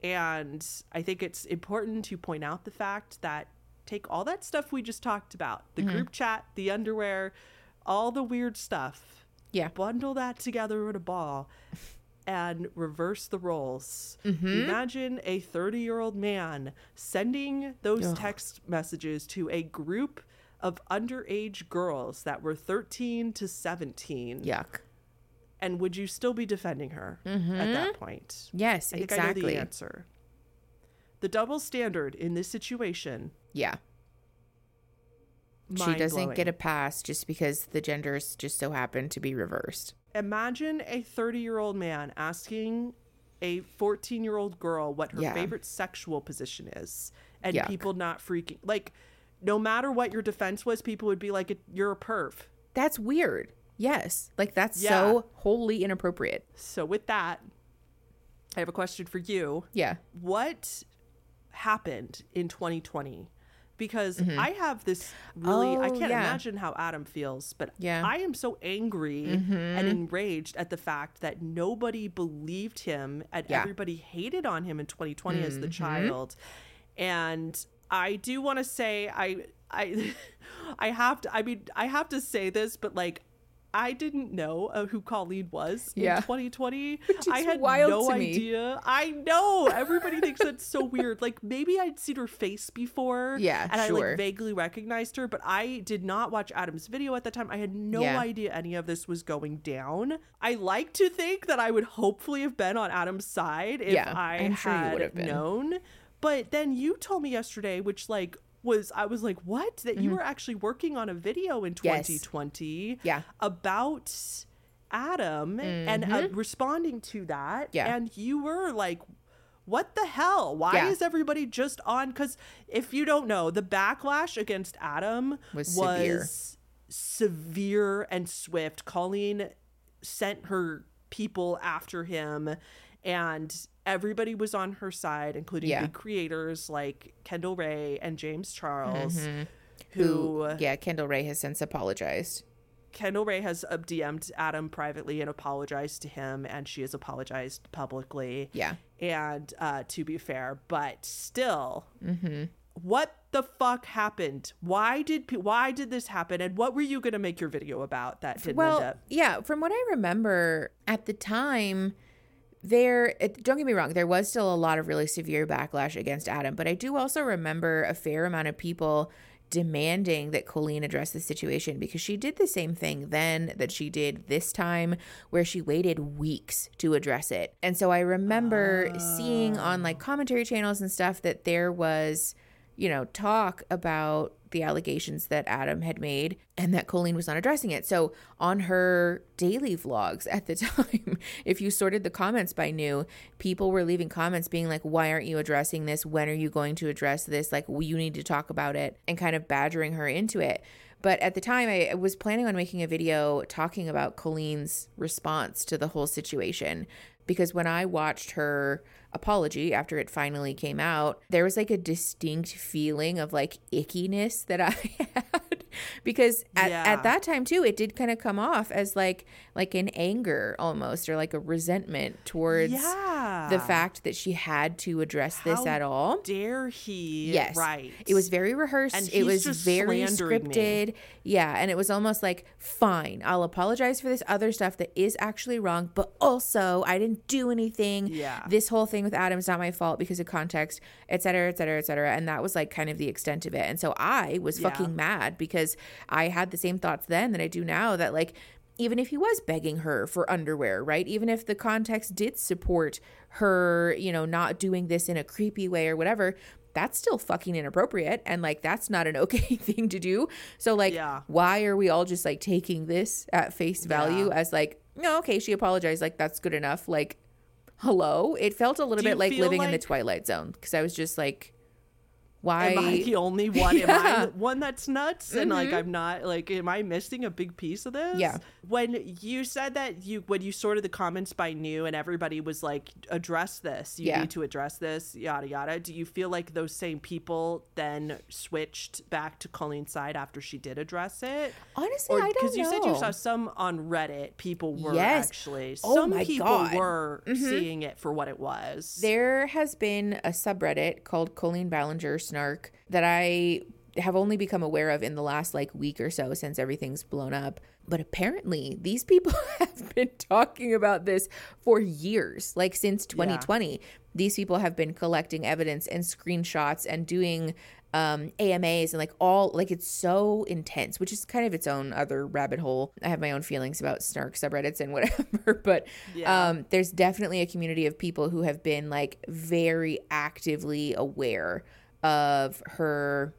and i think it's important to point out the fact that take all that stuff we just talked about the mm-hmm. group chat the underwear all the weird stuff yeah bundle that together in a ball and reverse the roles. Mm-hmm. Imagine a 30 year old man sending those Ugh. text messages to a group of underage girls that were 13 to 17. Yuck. And would you still be defending her mm-hmm. at that point? Yes, I think exactly. I know the answer. The double standard in this situation. Yeah. She doesn't get a pass just because the genders just so happen to be reversed imagine a 30 year old man asking a 14 year old girl what her yeah. favorite sexual position is and Yuck. people not freaking like no matter what your defense was people would be like you're a perv. That's weird. Yes. Like that's yeah. so wholly inappropriate. So with that i have a question for you. Yeah. What happened in 2020 because mm-hmm. I have this really oh, I can't yeah. imagine how Adam feels, but yeah. I am so angry mm-hmm. and enraged at the fact that nobody believed him and yeah. everybody hated on him in 2020 mm-hmm. as the mm-hmm. child. And I do want to say I I [laughs] I have to I mean I have to say this but like I didn't know uh, who Colleen was in 2020. I had no idea. I know everybody thinks that's so weird. Like maybe I'd seen her face before, yeah, and sure. I like vaguely recognized her, but I did not watch Adam's video at the time. I had no yeah. idea any of this was going down. I like to think that I would hopefully have been on Adam's side if yeah, I I'm had sure known. But then you told me yesterday, which like was I was like, what? That mm-hmm. you were actually working on a video in 2020 yes. yeah. about Adam mm-hmm. and uh, mm-hmm. responding to that. Yeah. And you were like, what the hell? Why yeah. is everybody just on? Because if you don't know, the backlash against Adam was, was severe. severe and swift. Colleen sent her people after him and everybody was on her side, including yeah. big creators like Kendall Rae and James Charles, mm-hmm. who, who, yeah, Kendall Rae has since apologized. Kendall Rae has uh, DM'd Adam privately and apologized to him, and she has apologized publicly. Yeah, and uh, to be fair, but still, mm-hmm. what the fuck happened? Why did why did this happen? And what were you going to make your video about that didn't well, end up? Yeah, from what I remember at the time there don't get me wrong there was still a lot of really severe backlash against adam but i do also remember a fair amount of people demanding that colleen address the situation because she did the same thing then that she did this time where she waited weeks to address it. And so i remember seeing on like ah. commentary channels and stuff that there was you know talk about the allegations that Adam had made and that Colleen was not addressing it. So on her daily vlogs at the [laughs] time, if you sorted the comments by new, people were leaving comments being like, why aren't you addressing this? When are you going to address this? Like, well, you need to talk about it and kind of badgering her into it. But at the time, I was planning on making a video talking about Colleen's response to the whole situation because when I watched her apology after it finally came out, there was like a distinct feeling of like ickiness that I [laughs] had because at, Yeah. at that time too, it did kind of come off as like like an anger almost or like a resentment towards yeah. the fact that she had to address this at all. Dare he? Yes. Right. It was very rehearsed. And it was very slandering me. scripted. Yeah. And it was almost like, fine, I'll apologize for this other stuff that is actually wrong, but also I didn't do anything. Yeah. This whole thing with Adam's not my fault because of context, et cetera, et cetera, et cetera. And that was like kind of the extent of it. And so I was Yeah. fucking mad because I had the same thoughts then that I do now that like, even if he was begging her for underwear, right? Even if the context did support her, you know, not doing this in a creepy way or whatever, that's still fucking inappropriate. And like, that's not an [laughs] okay thing to do. So, like, Yeah. why are we all just like taking this at face value Yeah. as like, no, okay, she apologized. Like, that's good enough. Like, hello? It felt a little Do bit like living in the Twilight Zone because I was just like, why? Am I the only [laughs] one? Am I Mm-hmm. the one that's nuts? And like, I'm not like, am I missing a big piece of this? Yeah. When you said that you, when you sorted the comments by new and everybody was like, address this, you Yeah. need to address this, yada, yada. Do you feel like those same people then switched back to Colleen's side after she did address it? Honestly, Or I don't know. because you said you saw some on Reddit, people were Yes. actually, Oh some my people God. Mm-hmm. were seeing it for what it was. There has been a subreddit called Colleen Ballinger Snark that I have only become aware of in the last like week or so since everything's blown up. But apparently, these people [laughs] have been talking about this for years, like since 2020. These people have been collecting evidence and screenshots and doing um, AMAs and like all like it's so intense, which is kind of its own other rabbit hole. I have my own feelings about snark subreddits and [laughs] whatever, but Yeah. um, there's definitely a community of people who have been like very actively aware of her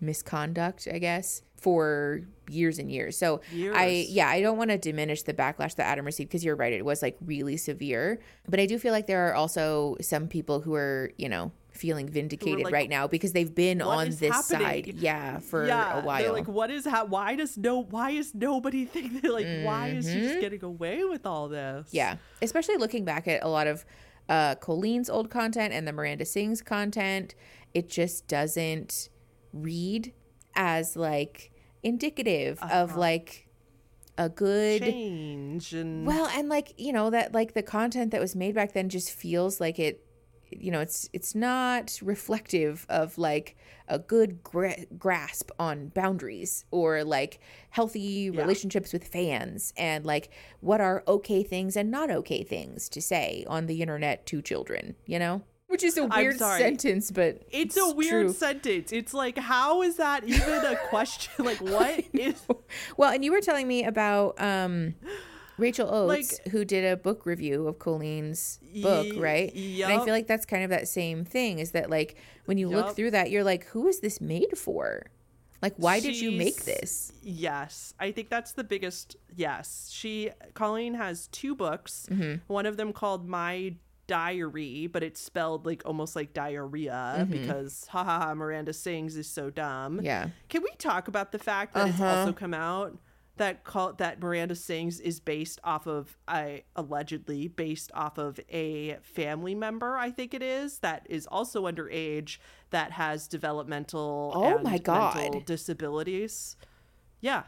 misconduct, I guess, for years and years. So I yeah, I don't want to diminish the backlash that Adam received because you're right, it was like really severe. But I do feel like there are also some people who are, you know, feeling vindicated like, right now because they've been on this happening?" side, yeah, for yeah, a They're while. like, what is ha- Why does no? Why is nobody [laughs] think that? Like, why is she Mm-hmm. just getting away with all this? Yeah, especially looking back at a lot of uh, Colleen's old content and the Miranda Sings content, it just doesn't read as like indicative uh-huh. of like a good. change and Well, and like you know that like the content that was made back then just feels like it. You know, it's it's not reflective of like a good gra- grasp on boundaries or like healthy relationships with fans and like what are okay things and not okay things to say on the internet to children. You know, which is a weird sentence, but it's a weird true. sentence. It's like, how is that even a question? like, [laughs] what is? Well, and you were telling me about um Rachel Oates, Like- who did a book review of Colleen's book, right? And I feel like that's kind of that same thing is that like when you look through that, you're like, who is this made for? Like, why did you make this? Yes, I think that's the biggest. Yes, she Colleen has two books. Mm-hmm. One of them called My Diary, but it's spelled like almost like diarrhea because ha ha ha Miranda Sings is so dumb. Mm-hmm. Yeah. Can we talk about the fact that it's Uh-huh. also come out that call that Miranda Sings is based off of I allegedly based off of a family member, I think it is, that is also underage that has developmental Oh and my God. disabilities. Yeah.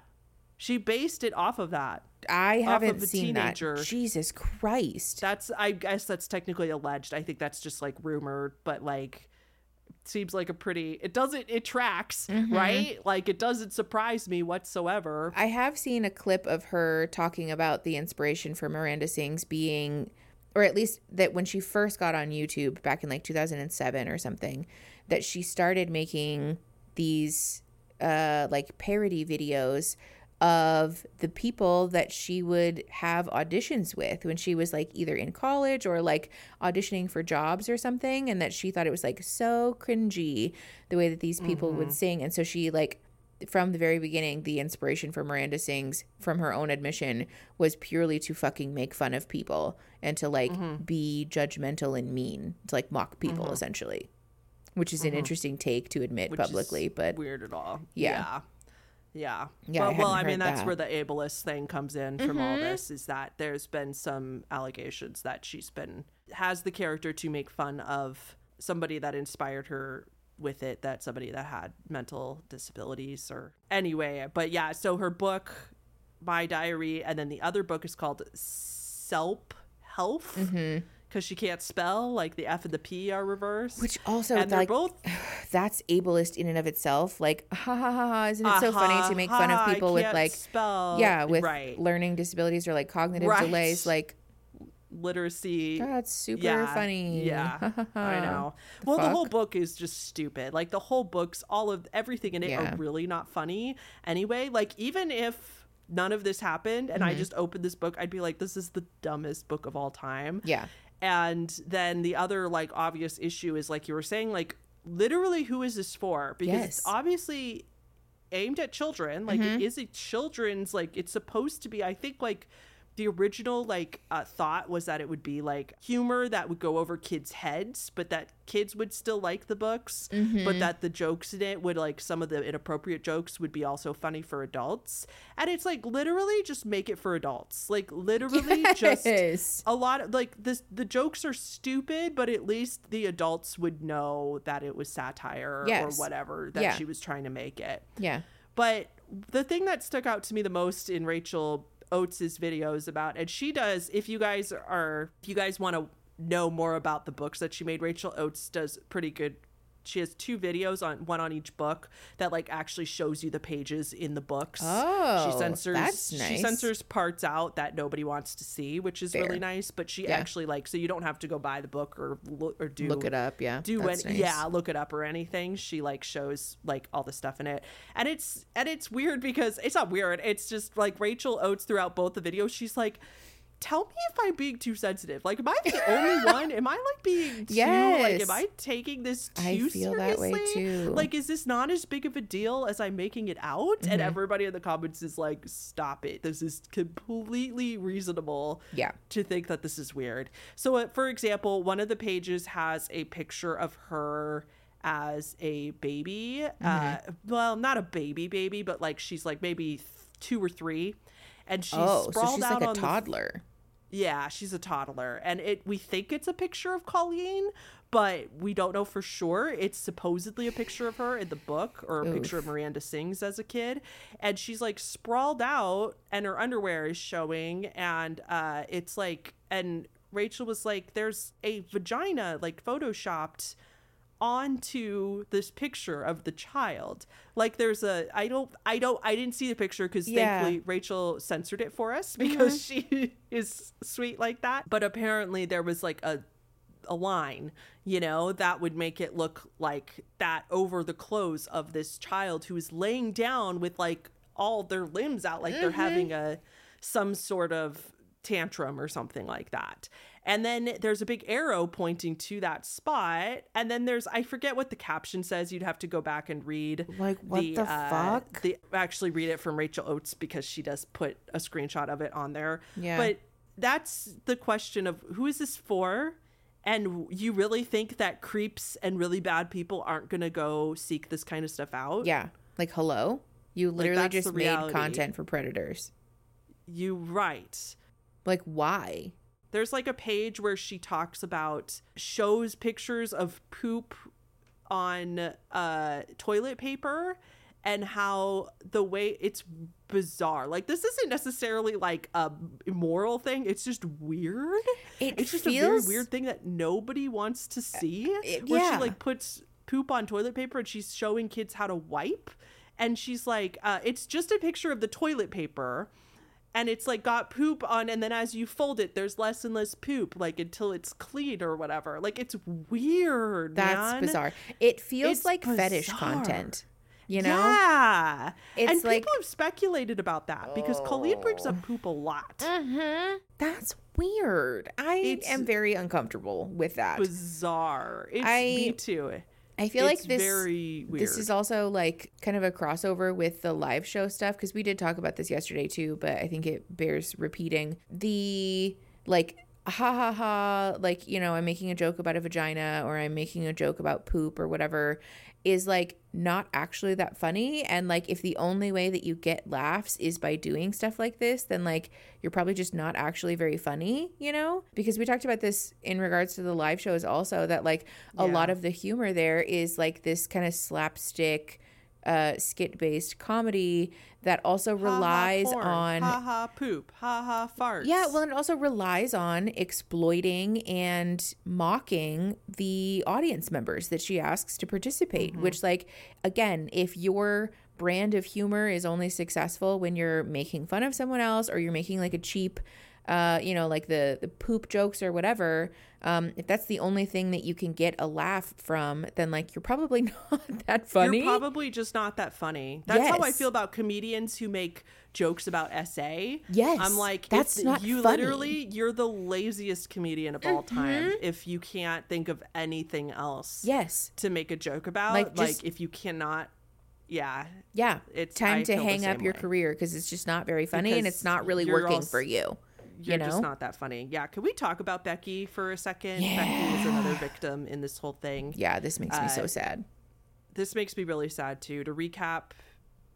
She based it off of that. I haven't of a seen teenager. that. Jesus Christ. That's I guess that's technically alleged. I think that's just like rumored, but like seems like a pretty it doesn't it tracks, Mm-hmm. right? Like it doesn't surprise me whatsoever. I have seen a clip of her talking about the inspiration for Miranda Sings being, or at least that when she first got on YouTube back in like 2007 or something, that she started making these uh, like parody videos of the people that she would have auditions with when she was like either in college or like auditioning for jobs or something and that she thought it was like so cringy the way that these people would mm-hmm. sing and so she like from the very beginning, the inspiration for Miranda Sings, from her own admission, was purely to fucking make fun of people and to like mm-hmm. be judgmental and mean, to like mock people mm-hmm. essentially, which is an interesting take to admit which publicly. But weird at all. Yeah. Yeah. Yeah, I But, well, hadn't I mean, that's that. where the ableist thing comes in from all mm-hmm. this is that there's been some allegations that she's been, has the character to make fun of somebody that inspired her with it, that somebody that had mental disabilities or anyway. But yeah, so her book, My Diary, and then the other book is called Selp Health. Mm-hmm. Because she can't spell, like the F and the P are reversed. Which also and they're like both [sighs] that's ableist in and of itself. Like [laughs] ha ha ha ha! Isn't it so funny "Ah, to make fun of people with like spell. yeah with right learning disabilities or like cognitive Right. delays? Like literacy. that's super yeah, funny. Yeah, [laughs] I know. Well, the whole book is just stupid. Like the whole book's all of everything in it Yeah. are really not funny anyway. Like even if none of this happened and Mm-hmm. I just opened this book, I'd be like, this is the dumbest book of all time. Yeah. And then the other like obvious issue is like you were saying, like literally who is this for? Because Yes. it's obviously aimed at children. Like Mm-hmm. it is a children's like it's supposed to be, I think like the original like uh, thought was that it would be like humor that would go over kids' heads, but that kids would still like the books, Mm-hmm. but that the jokes in it would like some of the inappropriate jokes would be also funny for adults. And it's like literally just make it for adults. Like literally [laughs] just a lot of like this the jokes are stupid but at least the adults would know that it was satire Yes. or whatever that Yeah. she was trying to make it Yeah. but the thing that stuck out to me the most in rachel oates's videos about and she does if you guys are if you guys want to know more about the books that she made rachel oates does pretty good she has two videos on one on each book that like actually shows you the pages in the books Oh, she censors that's she censors parts out that nobody wants to see which is Fair. really nice but she Yeah. actually like so you don't have to go buy the book or look or do Look it up. Yeah. do That's any nice. yeah look it up or anything she like shows like all the stuff in it and it's and it's weird because it's not weird it's just like rachel oates throughout both the videos she's like tell me if i'm being too sensitive like am i the only [laughs] one am i like being too like am i taking this too I feel that way, seriously? too. like is this not as big of a deal as i'm making it out and Mm-hmm. everybody in the comments is like stop it this is completely reasonable Yeah. to think that this is weird. So, uh, for example, one of the pages has a picture of her as a baby. Uh, well, not a baby baby, but like she's like maybe th- two or three, and she's Oh, so sprawled she's out like a on the toddler. Yeah, she's a toddler, and it we think it's a picture of Colleen, but we don't know for sure. It's supposedly a picture of her in the book, or a picture of Miranda sings as a kid, and she's like sprawled out, and her underwear is showing, and uh, it's like, and Rachel was like, "There's a vagina like photoshopped." Onto this picture of the child like there's a i don't i don't i didn't see the picture because Yeah. thankfully Rachel censored it for us because mm-hmm. she [laughs] is sweet like that. But apparently there was like a a line, you know, that would make it look like that over the clothes of this child who is laying down with like all their limbs out like they're mm-hmm. having a some sort of tantrum or something like that. And then there's a big arrow pointing to that spot. And then there's I forget what the caption says. You'd have to go back and read Like, what the uh, fuck? the actually read it from Rachel Oates because she does put a screenshot of it on there. Yeah. But that's the question of who is this for? And you really think that creeps and really bad people aren't going to go seek this kind of stuff out? Yeah. Like, hello? You literally that's just made reality. content for predators. You right. Like, why? There's like a page where she talks about shows pictures of poop on uh toilet paper and how the way it's bizarre. Like this isn't necessarily like a immoral thing. It's just weird. It it's just a very weird thing that nobody wants to see. it- where yeah. she like puts poop on toilet paper and she's showing kids how to wipe. And she's like, uh, it's just a picture of the toilet paper. And it's like got poop on, and then as you fold it, there's less and less poop, like until it's clean or whatever. Like it's weird. That's man. bizarre. It feels It's like fetish content. You know? Yeah. It's and like- people have speculated about that because Colleen brings up poop a lot. Mm-hmm. That's weird. I It's am very uncomfortable with that. Bizarre. It's I- me too. I feel it's like this very weird. this is also like kind of a crossover with the live show stuff because we did talk about this yesterday too, but I think it bears repeating. The like ha ha ha, like, you know, I'm making a joke about a vagina or I'm making a joke about poop or whatever is like not actually that funny. And like, if the only way that you get laughs is by doing stuff like this, then like you're probably just not actually very funny, you know? Because we talked about this in regards to the live shows also, that like a Yeah. lot of the humor there is like this kind of slapstick, uh, skit based comedy that also relies ha, ha, on ha ha poop, ha ha farts. yeah, well, it also relies on exploiting and mocking the audience members that she asks to participate, which, like, again, if your brand of humor is only successful when you're making fun of someone else or you're making like a cheap, uh, you know, like the, the poop jokes or whatever, um, if that's the only thing that you can get a laugh from, then like you're probably [laughs] not that funny. You're probably just not that funny. That's how I feel about comedians who make jokes about SA. Yes, I'm like, that's not you funny. literally, you're the laziest comedian of all time Mm-hmm. if you can't think of anything else yes. to make a joke about. Like, Like, just- if you cannot, yeah, Yeah, It's- time I to hang up same your way. career because it's just not very funny and it's not really working for you. You're know? just not that funny. Yeah, can we talk about Becky for a second? Becky is another victim in this whole thing. Yeah, this makes me Uh, so sad. this makes me really sad too. To recap,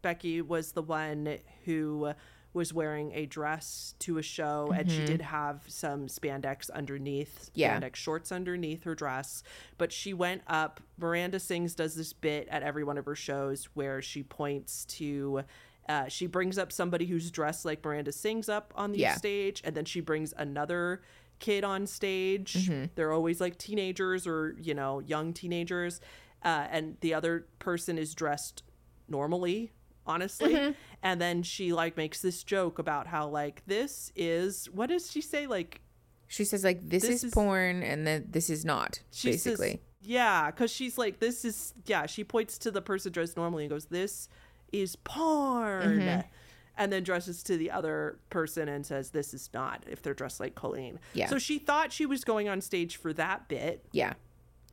Becky was the one who was wearing a dress to a show and she did have some spandex underneath, Yeah. spandex shorts underneath her dress. But she went up. Miranda Sings does this bit at every one of her shows where she points to. Uh, she brings up somebody who's dressed like Miranda Sings up on the Yeah. stage, and then she brings another kid on stage. Mm-hmm. They're always like teenagers or you know young teenagers, uh, and the other person is dressed normally honestly Mm-hmm. and then she like makes this joke about how like this is what does she say like She says like this, this is, is- porn and then this is not basically. says yeah because she's like this is yeah she points to the person dressed normally and goes this is porn Mm-hmm. and then dresses to the other person and says this is not if they're dressed like colleen Yeah. so she thought she was going on stage for that bit yeah.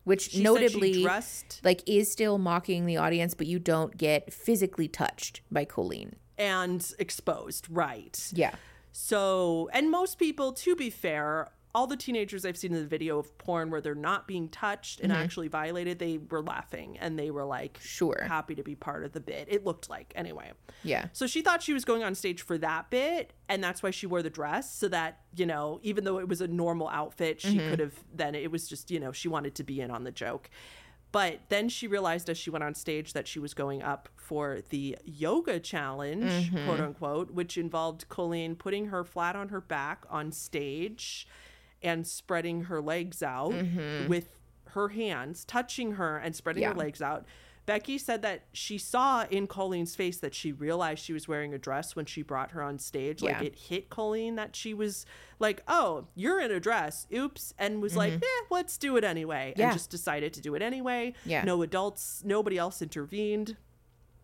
Which she notably dressed like is still mocking the audience, but you don't get physically touched by Colleen. and exposed right Yeah. So, and most people, to be fair, all the teenagers I've seen in the video of porn where they're not being touched and mm-hmm. actually violated, they were laughing and they were like Sure. happy to be part of the bit. It looked like anyway. Yeah. So she thought she was going on stage for that bit, and that's why she wore the dress, so that, you know, even though it was a normal outfit, she mm-hmm. could have then it was just, you know, she wanted to be in on the joke. But then she realized as she went on stage that she was going up for the yoga challenge, mm-hmm. quote unquote, which involved Colleen putting her flat on her back on stage and spreading her legs out with her hands, touching her and spreading Yeah. her legs out. Becky said that she saw in Colleen's face that she realized she was wearing a dress when she brought her on stage. Like it hit Colleen that she was like, "Oh, you're in a dress. Oops," and was like, "Eh, let's do it anyway." Mm-hmm. Yeah. And just decided to do it anyway. Yeah. No adults, nobody else intervened.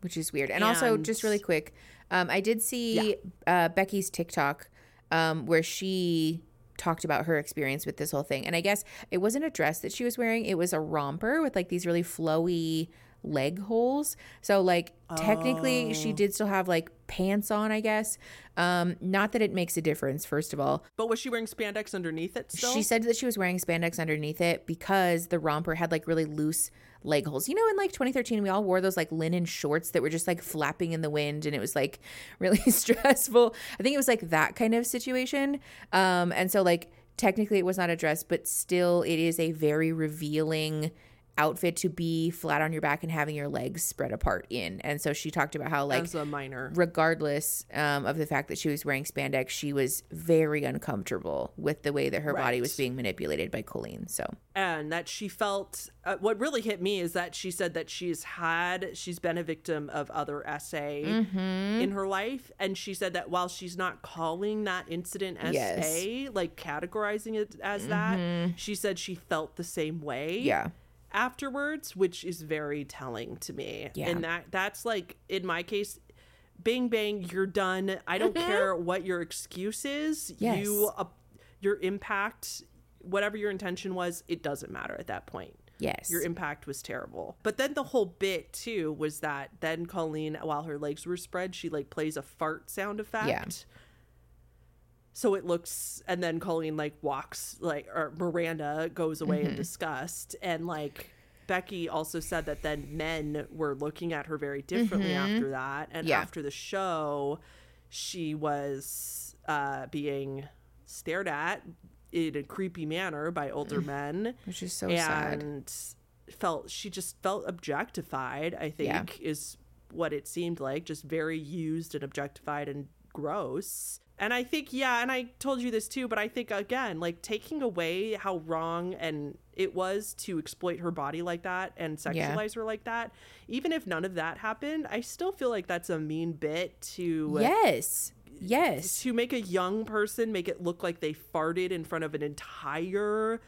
which is weird. And, also, just really quick, um, I did see uh, Becky's TikTok um, where she talked about her experience with this whole thing. And I guess it wasn't a dress that she was wearing; it was a romper with like these really flowy leg holes. So like technically, Oh. she did still have like pants on. I guess. Um, not that it makes a difference. First of all, But was she wearing spandex underneath it still? she said that she was wearing spandex underneath it because the romper had like really loose leg holes. You know, in like 2013, we all wore those like linen shorts that were just like flapping in the wind and it was like [laughs] really [laughs] stressful. I think it was like that kind of situation. Um, and so, like, technically it was not a dress, but still, it is a very revealing outfit to be flat on your back and having your legs spread apart in. And so she talked about how, like, as a minor. regardless um, of the fact that she was wearing spandex, she was very uncomfortable with the way that her body was being manipulated by Colleen. So and that she felt uh, what really hit me is that she said that she's had she's been a victim of other SA Mm-hmm. in her life and she said that while she's not calling that incident SA Yes. Mm-hmm. like categorizing it as that she said she felt the same way yeah, afterwards which is very telling to me Yeah. and that that's like in my case bing bang you're done i don't care what your excuse is Mm-hmm. Yes. you uh, your impact whatever your intention was it doesn't matter at that point yes, your impact was terrible but then the whole bit too was that then colleen while her legs were spread she like plays a fart sound effect Yeah. So it looks and then Colleen like walks like or Miranda goes away Mm-hmm. in disgust and like Becky also said that then men were looking at her very differently after that and Mm-hmm. Yeah. after the show she was uh being stared at in a creepy manner by older men Which is so sad. and felt she just felt objectified i think Yeah. is what it seemed like just very used and objectified and gross and i think yeah and i told you this too but i think again like taking away how wrong and it was to exploit her body like that and Yeah. sexualize her like that even if none of that happened i still feel like that's a mean bit to Yes. Yes. to make a young person make it look like they farted in front of an entire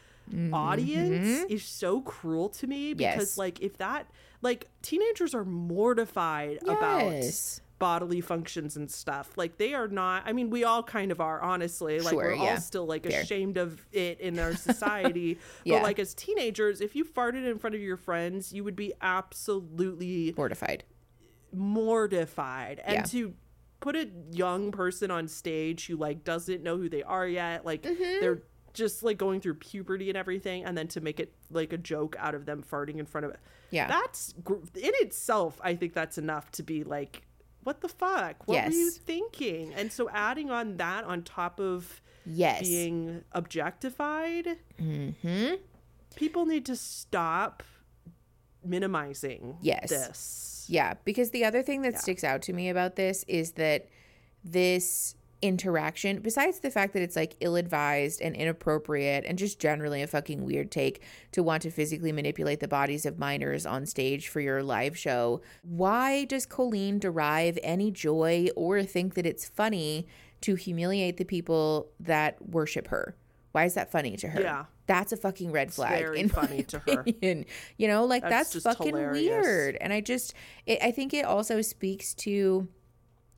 audience is so cruel to me because Mm-hmm. Yes. like if that like teenagers are mortified about Yes. Bodily functions and stuff like they are not i mean we all kind of are honestly like Sure, we're yeah. all still like Fair. ashamed of it in our society [laughs] Yeah. but like as teenagers if you farted in front of your friends you would be absolutely Mortified. mortified and Yeah. to put a young person on stage who like doesn't know who they are yet like Mm-hmm. they're just like going through puberty and everything and then to make it like a joke out of them farting in front of it Yeah. that's in itself i think that's enough to be like what the fuck what were you thinking and so adding on that on top of yes. being objectified mm-hmm. people need to stop minimizing Yes. this Yeah, because the other thing that sticks out to me about this is that this interaction, besides the fact that it's like ill advised and inappropriate and just generally a fucking weird take to want to physically manipulate the bodies of minors on stage for your live show, why does Colleen derive any joy or think that it's funny to humiliate the people that worship her? Why is that funny to her? Yeah. That's a fucking red flag. very in funny to her. You know, like That's that's, just fucking hilarious. weird. And I just, it, I think it also speaks to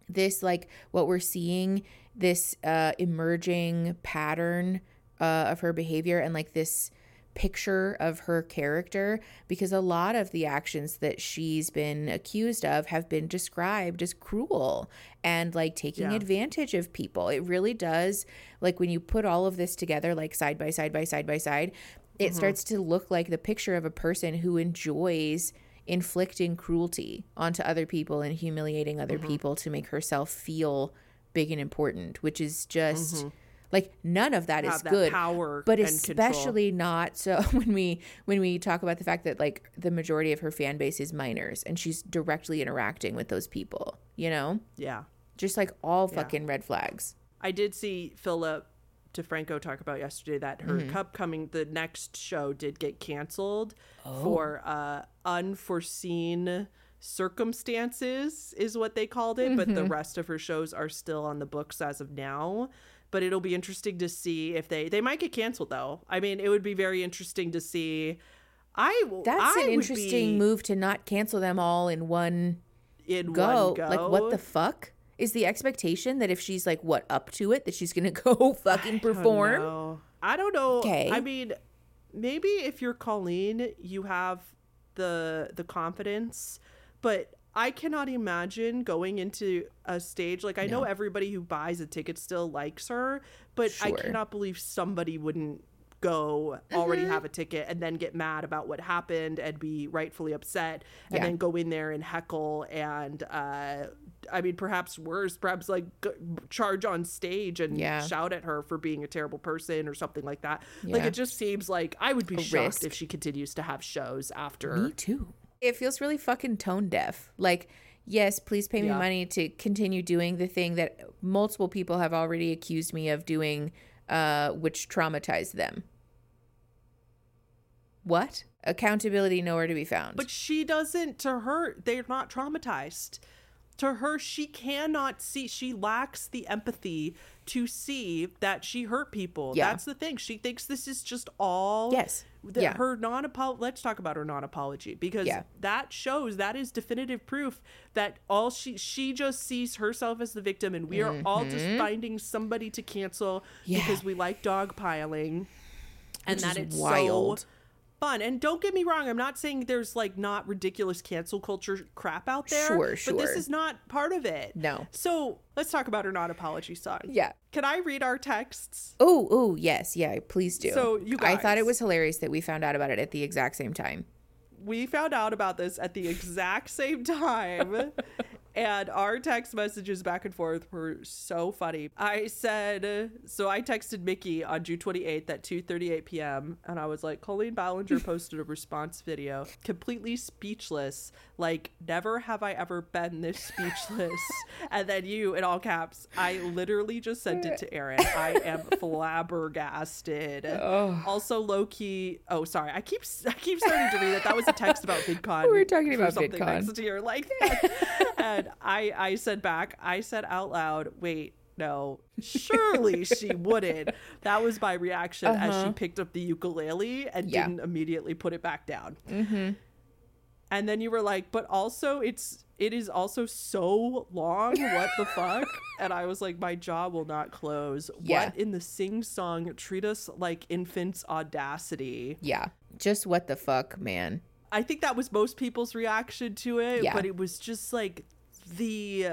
this, like what we're seeing, this uh, emerging pattern uh, of her behavior and like this picture of her character because a lot of the actions that she's been accused of have been described as cruel and like taking Yeah. advantage of people. It really does like when you put all of this together like side by side by side by side, it starts to look like the picture of a person who enjoys inflicting cruelty onto other people and humiliating other mm-hmm. people to make herself feel big and important, which is just mm-hmm. like none of that is Have that good. power but and control. especially not so [laughs] when we when we talk about the fact that like the majority of her fan base is minors and she's directly interacting with those people you know? Yeah. Just like all fucking red flags. I did see Philip DeFranco talk about yesterday that her Mm-hmm. cup coming the next show did get canceled Oh. for uh unforeseen circumstances is what they called it but the Mm-hmm. rest of her shows are still on the books as of now but it'll be interesting to see if they they might get canceled though i mean it would be very interesting to see i that's I an interesting be move to not cancel them all in one in go. one go like what the fuck is the expectation that if she's like what up to it that she's gonna [laughs] go fucking [sighs] perform know. I don't know. Okay. I mean, maybe if you're Colleen, you have the the confidence, but I cannot imagine going into a stage like I know everybody who buys a ticket still likes her, but I cannot believe somebody wouldn't go already Mm-hmm. have a ticket and then get mad about what happened and be rightfully upset and Yeah. then go in there and heckle and uh I mean perhaps worse perhaps like g- charge on stage and Yeah. shout at her for being a terrible person or something like that. Like it just seems like I would be A shocked risk. if she continues to have shows after. Me too. It feels really fucking tone deaf. Like, yes, please pay me Yeah. money to continue doing the thing that multiple people have already accused me of doing, uh, which traumatized them. What? Accountability nowhere to be found. But she doesn't to her they're not traumatized. To her she cannot see she lacks the empathy to see that she hurt people. Yeah. That's the thing. She thinks this is just all Yes. the- Yeah. her non apology let's talk about her non apology because Yeah. that shows that is definitive proof that all she she just sees herself as the victim and we are all just finding somebody to cancel Mm-hmm. Yeah. because we like dogpiling and Which that is it's wild. so fun. And don't get me wrong, I'm not saying there's like not ridiculous cancel culture crap out there. Sure, sure. But this is not part of it. No. So let's talk about her non apology song. Yeah. Can I read our texts? Oh, oh, yes, yeah, please do. So, you guys. I thought it was hilarious that we found out about it at the exact same time. We found out about this at the exact same time. [laughs] and our text messages back and forth were so funny. I said, so I texted Mickey on June 28th at 2:38 p.m. and I was like, Colleen Ballinger [laughs] posted a response video, completely speechless, like never have I ever been this speechless. [laughs] and then you, in all caps, I literally just sent it to Aaron. I am [laughs] flabbergasted. Also, low key. Oh, sorry. I keep I keep starting to read that. That was a text about VidCon. We were talking about something VidCon. next year, like that. and I I said back. I said out loud. Wait. No, surely she [laughs] wouldn't. That was my reaction as she picked up the ukulele and Uh-huh. Yeah. didn't immediately put it back down. Mm-hmm. And then you were like, but also it's it is also so long. What the fuck? [laughs] And I was like, my jaw will not close. Yeah. What in the sing song treat us like infants' audacity? Yeah. Just what the fuck, man. I think that was most people's reaction to it, Yeah. but it was just like the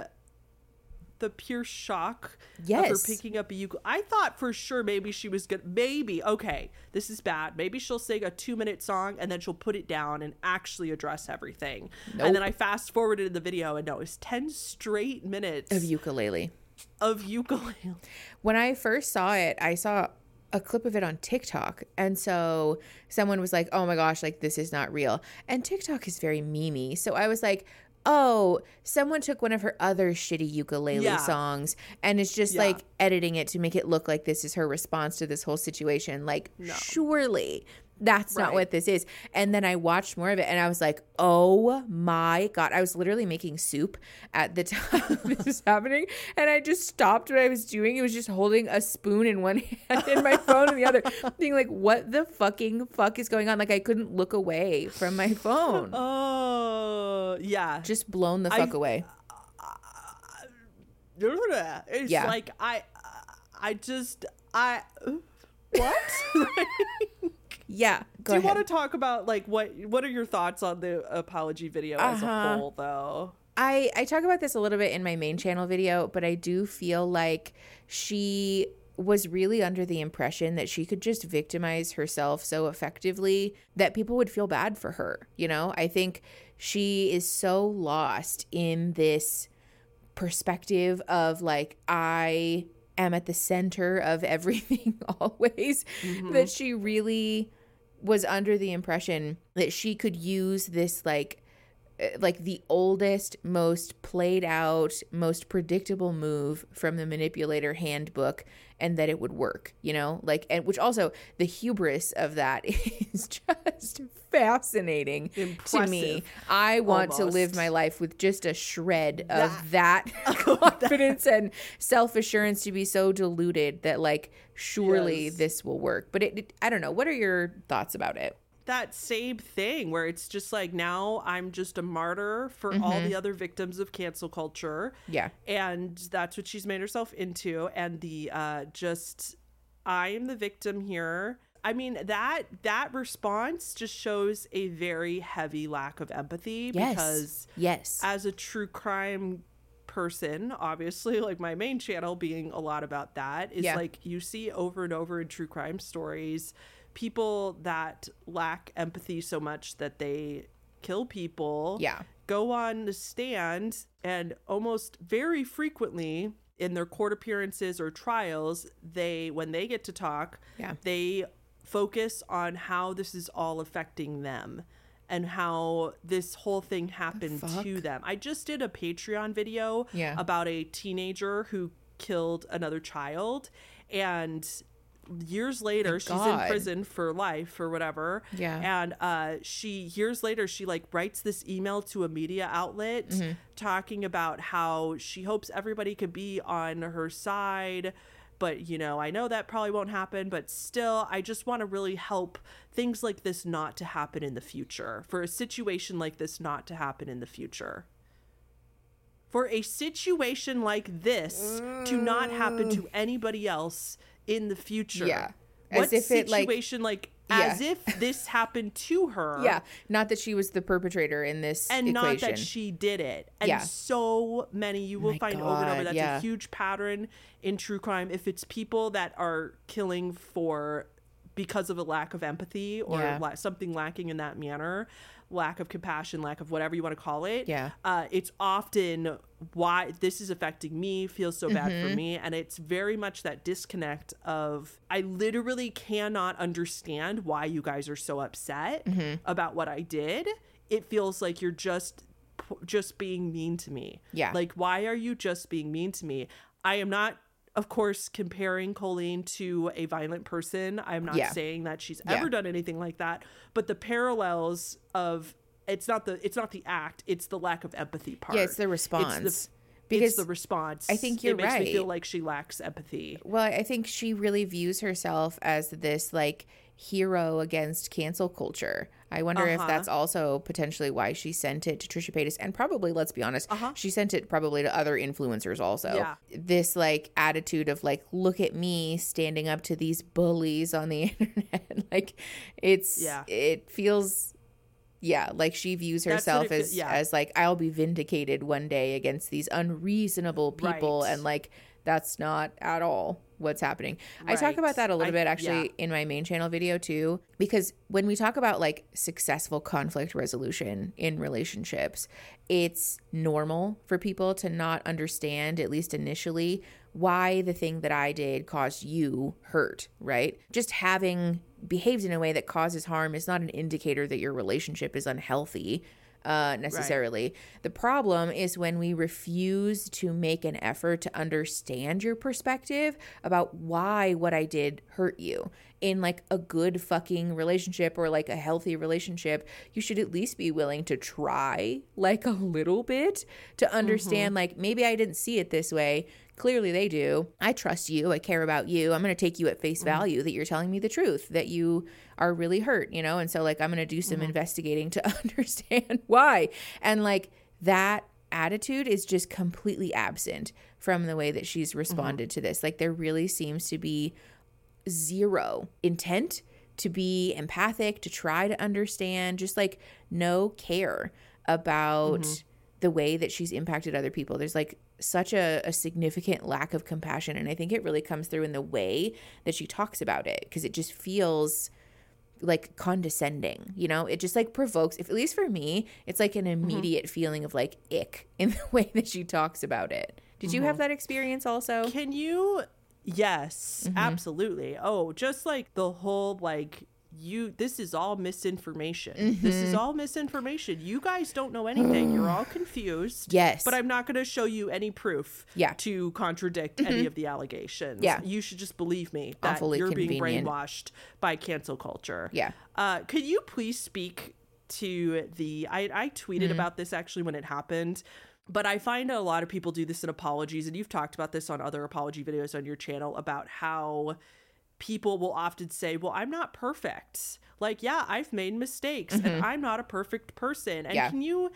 the pure shock of her picking up a ukulele. I thought for sure maybe she was gonna maybe okay, this is bad. Maybe she'll sing a two minute song and then she'll put it down and actually address everything. Nope. And then I fast forwarded in the video and no, it's ten straight minutes Of ukulele. of ukulele. When I first saw it, I saw a clip of it on TikTok. And so someone was like, oh my gosh, like this is not real. And TikTok is very memey. So I was like, oh, someone took one of her other shitty ukulele Yeah. songs and it's just Yeah. like editing it to make it look like this is her response to this whole situation. Like, surely that's not what this is. And then I watched more of it and I was like, oh my God. I was literally making soup at the [laughs] time this was happening. And I just stopped what I was doing. It was just holding a spoon in one [laughs] hand and my phone in the other, [laughs] being like, what the fucking fuck is going on? Like, I couldn't look away from my phone. Oh yeah. Just blown the fuck away. [sighs] It's Yeah. like I I just I what? Yeah. Go Do you ahead. want to talk about like what what are your thoughts on the apology video as a Uh-huh. whole though? I I talk about this a little bit in my main channel video, but I do feel like she was really under the impression that she could just victimize herself so effectively that people would feel bad for her, you know? I think she is so lost in this perspective of like I am at the center of [laughs] everything [laughs] always that she really was under the impression that she could use this like Uh, like the oldest most played out most predictable move from the manipulator handbook and that it would work you know? Like and which also the hubris of that [laughs] is just fascinating to me. I want to live my life with just a shred of that, [laughs] confidence and self-assurance to be so diluted that like surely Yes. this will work. But it, it i don't know. What are your thoughts about it That same thing where it's just like now I'm just a martyr for all the other victims of cancel culture. yeah. And that's what she's made herself into. And the uh just i'm the victim here. I mean that that response just shows a very heavy lack of empathy yes. because yes. as a true crime person obviously [laughs] like my main channel being a lot about that is Yeah. like you see over and over in true crime stories people that lack empathy so much that they kill people Yeah. go on the stand and almost very frequently in their court appearances or trials they when they get to talk Yeah. they focus on how this is all affecting them and how this whole thing happened fuck? to them i just did a patreon video Yeah. about a teenager who killed another child and years later she's God. in prison for life or whatever Yeah. and uh she years later she like writes this email to a media outlet Mm-hmm. talking about how she hopes everybody could be on her side but you know i know that probably won't happen but still i just want to really help things like this not to happen in the future for a situation like this not to happen in the future for a situation like this to not happen to anybody else in the future Yeah. what As if it, like, situation like, as if this [laughs] happened to her. Yeah, not that she was the perpetrator in this and equation. not that she did it. And Yeah. so many you will My find over and over. That's yeah. a huge pattern in true crime. If it's people that are killing for because of a lack of empathy or Yeah. la- something lacking in that manner, lack of compassion, lack of whatever you want to call it. Yeah. uh, it's often why this is affecting me, feels so bad Mm-hmm. for me, and it's very much that disconnect of I literally cannot understand why you guys are so upset Mm-hmm. about what I did. It feels like you're just just being mean to me. Yeah. Like why are you just being mean to me? I am not of course comparing Colleen to a violent person. I'm not Yeah. saying that she's Yeah. ever done anything like that, but the parallels of it's not the it's not the act, it's the lack of empathy part. yeah, it's the It's response. the, because it's the response. I think you're it makes me feel like she lacks empathy. Well, I think she really views herself as this like hero against cancel culture. I wonder if Uh-huh. that's also potentially why she sent it to Trisha Paytas. And probably, let's be honest, she sent it probably to other influencers also. Yeah. This like attitude of like, look at me standing up to these bullies on the [laughs] internet. like it's Yeah. it feels yeah, like she views herself it as yeah. as like I'll be vindicated one day against these unreasonable people Right. and like that's not at all what's happening. I talk about that a little I- bit actually yeah. in my main channel video too because when we talk about like successful conflict resolution in relationships, it's normal for people to not understand at least initially why the thing that I did caused you hurt, right? Just having behaved in a way that causes harm is not an indicator that your relationship is unhealthy uh, necessarily. The problem is when we refuse to make an effort to understand your perspective about why what I did hurt you. In like a good fucking relationship or like a healthy relationship, you should at least be willing to try like a little bit to understand, like, maybe I didn't see it this way. Clearly, they do. I trust you. I care about you. I'm going to take you at face mm-hmm. value that you're telling me the truth, that you are really hurt, you know? And so, like, I'm going to do some mm-hmm. investigating to [laughs] understand why. And, like, that attitude is just completely absent from the way that she's mm-hmm. responded to this. Like, there really seems to be zero intent to be empathic, to try to understand, just like no care about the way that she's impacted other people. There's like such a, a significant lack of compassion. And I think it really comes through in the way that she talks about it because it just feels like condescending, you know? It just like provokes, if at least for me, it's like an immediate feeling of like ick in the [laughs] way that she talks about it. Did you have that experience also? Can you? Yes, Mm-hmm. absolutely. Oh, just like the whole like you. This is all misinformation. This Mm-hmm. is all misinformation. You guys don't know anything. You're all [sighs] confused. Yes. But I'm not going to show you any proof. Yeah. Mm-hmm. To contradict any of the allegations. Yeah. You should just believe me that Awfully you're being brainwashed by cancel culture. Yeah. Uh, could you please speak to the? I I tweeted Mm-hmm. about this actually when it happened. But I find a lot of people do this in apologies, and you've talked about this on other apology videos on your channel about how people will often say, Well, I'm not perfect. Like, yeah, I've made mistakes and I'm not a perfect person. And Mm-hmm. Yeah. can you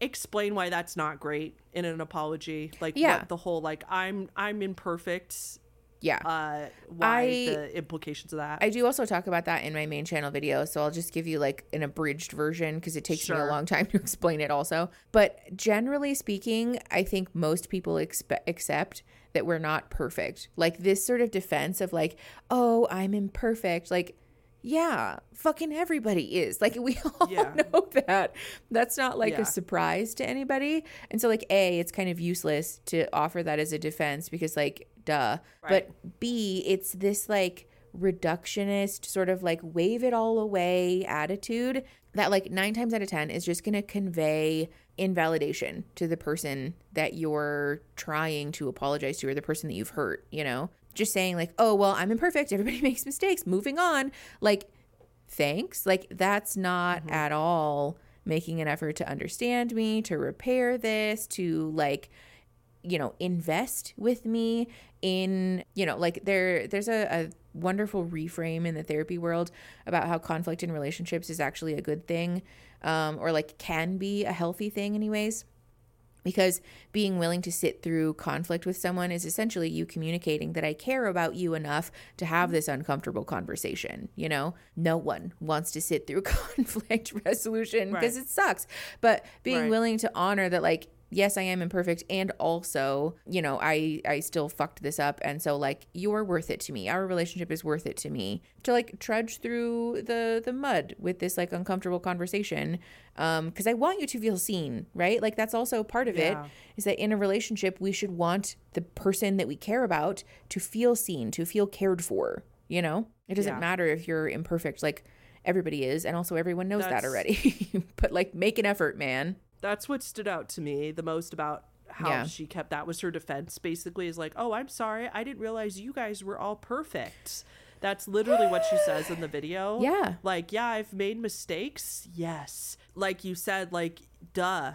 explain why that's not great in an apology? Like Yeah. what the whole like I'm I'm imperfect Yeah. uh why I- the implications of that. I do also talk about that in my main channel video, so I'll just give you like an abridged version because it takes me a long time to [laughs] explain it also. But generally speaking, I think most people expe- accept that we're not perfect. Like this sort of defense of like, "Oh, I'm imperfect." Like, yeah, fucking everybody is. Like we [laughs] all Yeah. know that. That's not like Yeah. a surprise to anybody. And so like A, it's kind of useless to offer that as a defense because like duh. Right. But B, it's this like reductionist sort of like wave it all away attitude that like 9 times out of 10 is just going to convey invalidation to the person that you're trying to apologize to or the person that you've hurt, you know? Just saying like, "Oh, well, I'm imperfect. Everybody [laughs] makes mistakes. Moving on." Like thanks. Like that's not mm-hmm. at all making an effort to understand me, to repair this, to like you know invest with me in you know like there there's a, a wonderful reframe in the therapy world about how conflict in relationships is actually a good thing um or like can be a healthy thing anyways Because being willing to sit through conflict with someone is essentially you communicating that I care about you enough to have this uncomfortable conversation. You know, no one wants to sit through [laughs] conflict resolution because Right. it sucks. But being Right. willing to honor that, like, yes, I am imperfect, and also, you know, I I still fucked this up, and so like you're worth it to me. Our relationship is worth it to me to like trudge through the the mud with this like uncomfortable conversation, um, because I want you to feel seen, right? Like that's also part of Yeah. it is that in a relationship we should want the person that we care about to feel seen, to feel cared for. You know, it doesn't Yeah. matter if you're imperfect, like. Everybody is, and also everyone knows that already. [laughs] but like, make an effort, man. That's what stood out to me the most about how Yeah. she kept that was her defense basically is like, "Oh, I'm sorry. I didn't realize you guys were all perfect." That's literally what she says in the video. [gasps] Yeah. Like, yeah, I've made mistakes. Yes. Like you said like duh.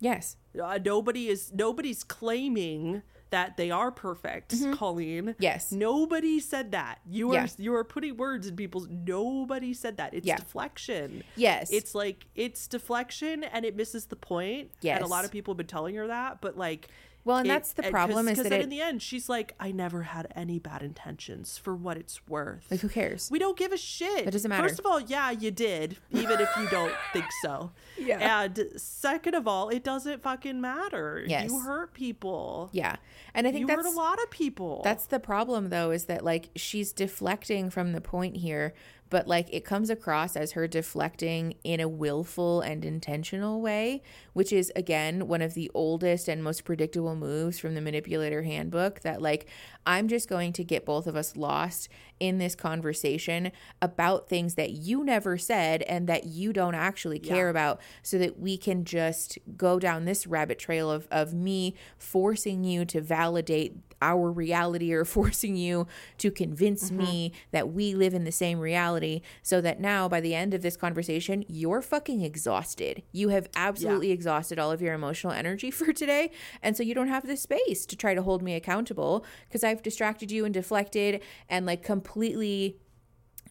Yes. Uh, nobody is nobody's claiming that they are perfect, Colleen. Mm-hmm. Yes. Nobody said that. You are Yeah. you are putting words in people's nobody said that. It's Yeah. deflection. Yes. It's like it's deflection and it misses the point. Yes. And a lot of people have been telling her that, but like Well, and it- that's the problem is cause that it- in the end she's like, I never had any bad intentions for what it's worth. Like, who cares? We don't give a shit. That doesn't matter. First of all, yeah, you did, even if you don't [laughs] think so. Yeah. And second of all, it doesn't fucking matter. Yes. You hurt people. Yeah. And I think You that's hurt a lot of people. that's the problem though is that like she's deflecting from the point here, but like it comes across as her deflecting in a willful and intentional way, which is again one of the oldest and most predictable moves from the manipulator handbook that like I'm just going to get both of us lost in this conversation about things that you never said and that you don't actually care Yeah. about so that we can just go down this rabbit trail of, of me forcing you to validate our reality or [laughs] forcing you to convince Mm-hmm. me that we live in the same reality so that now by the end of this conversation you're fucking exhausted you have absolutely exhausted all of your emotional energy [laughs] for today and so you don't have the space to try to hold me accountable because i've distracted you and deflected and like completely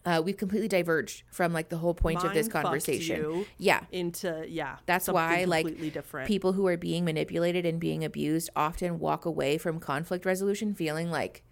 uh, we've completely diverged from like the whole point of this conversation yeah into yeah. that's why like different. people who are being manipulated and being abused often walk away from conflict resolution feeling like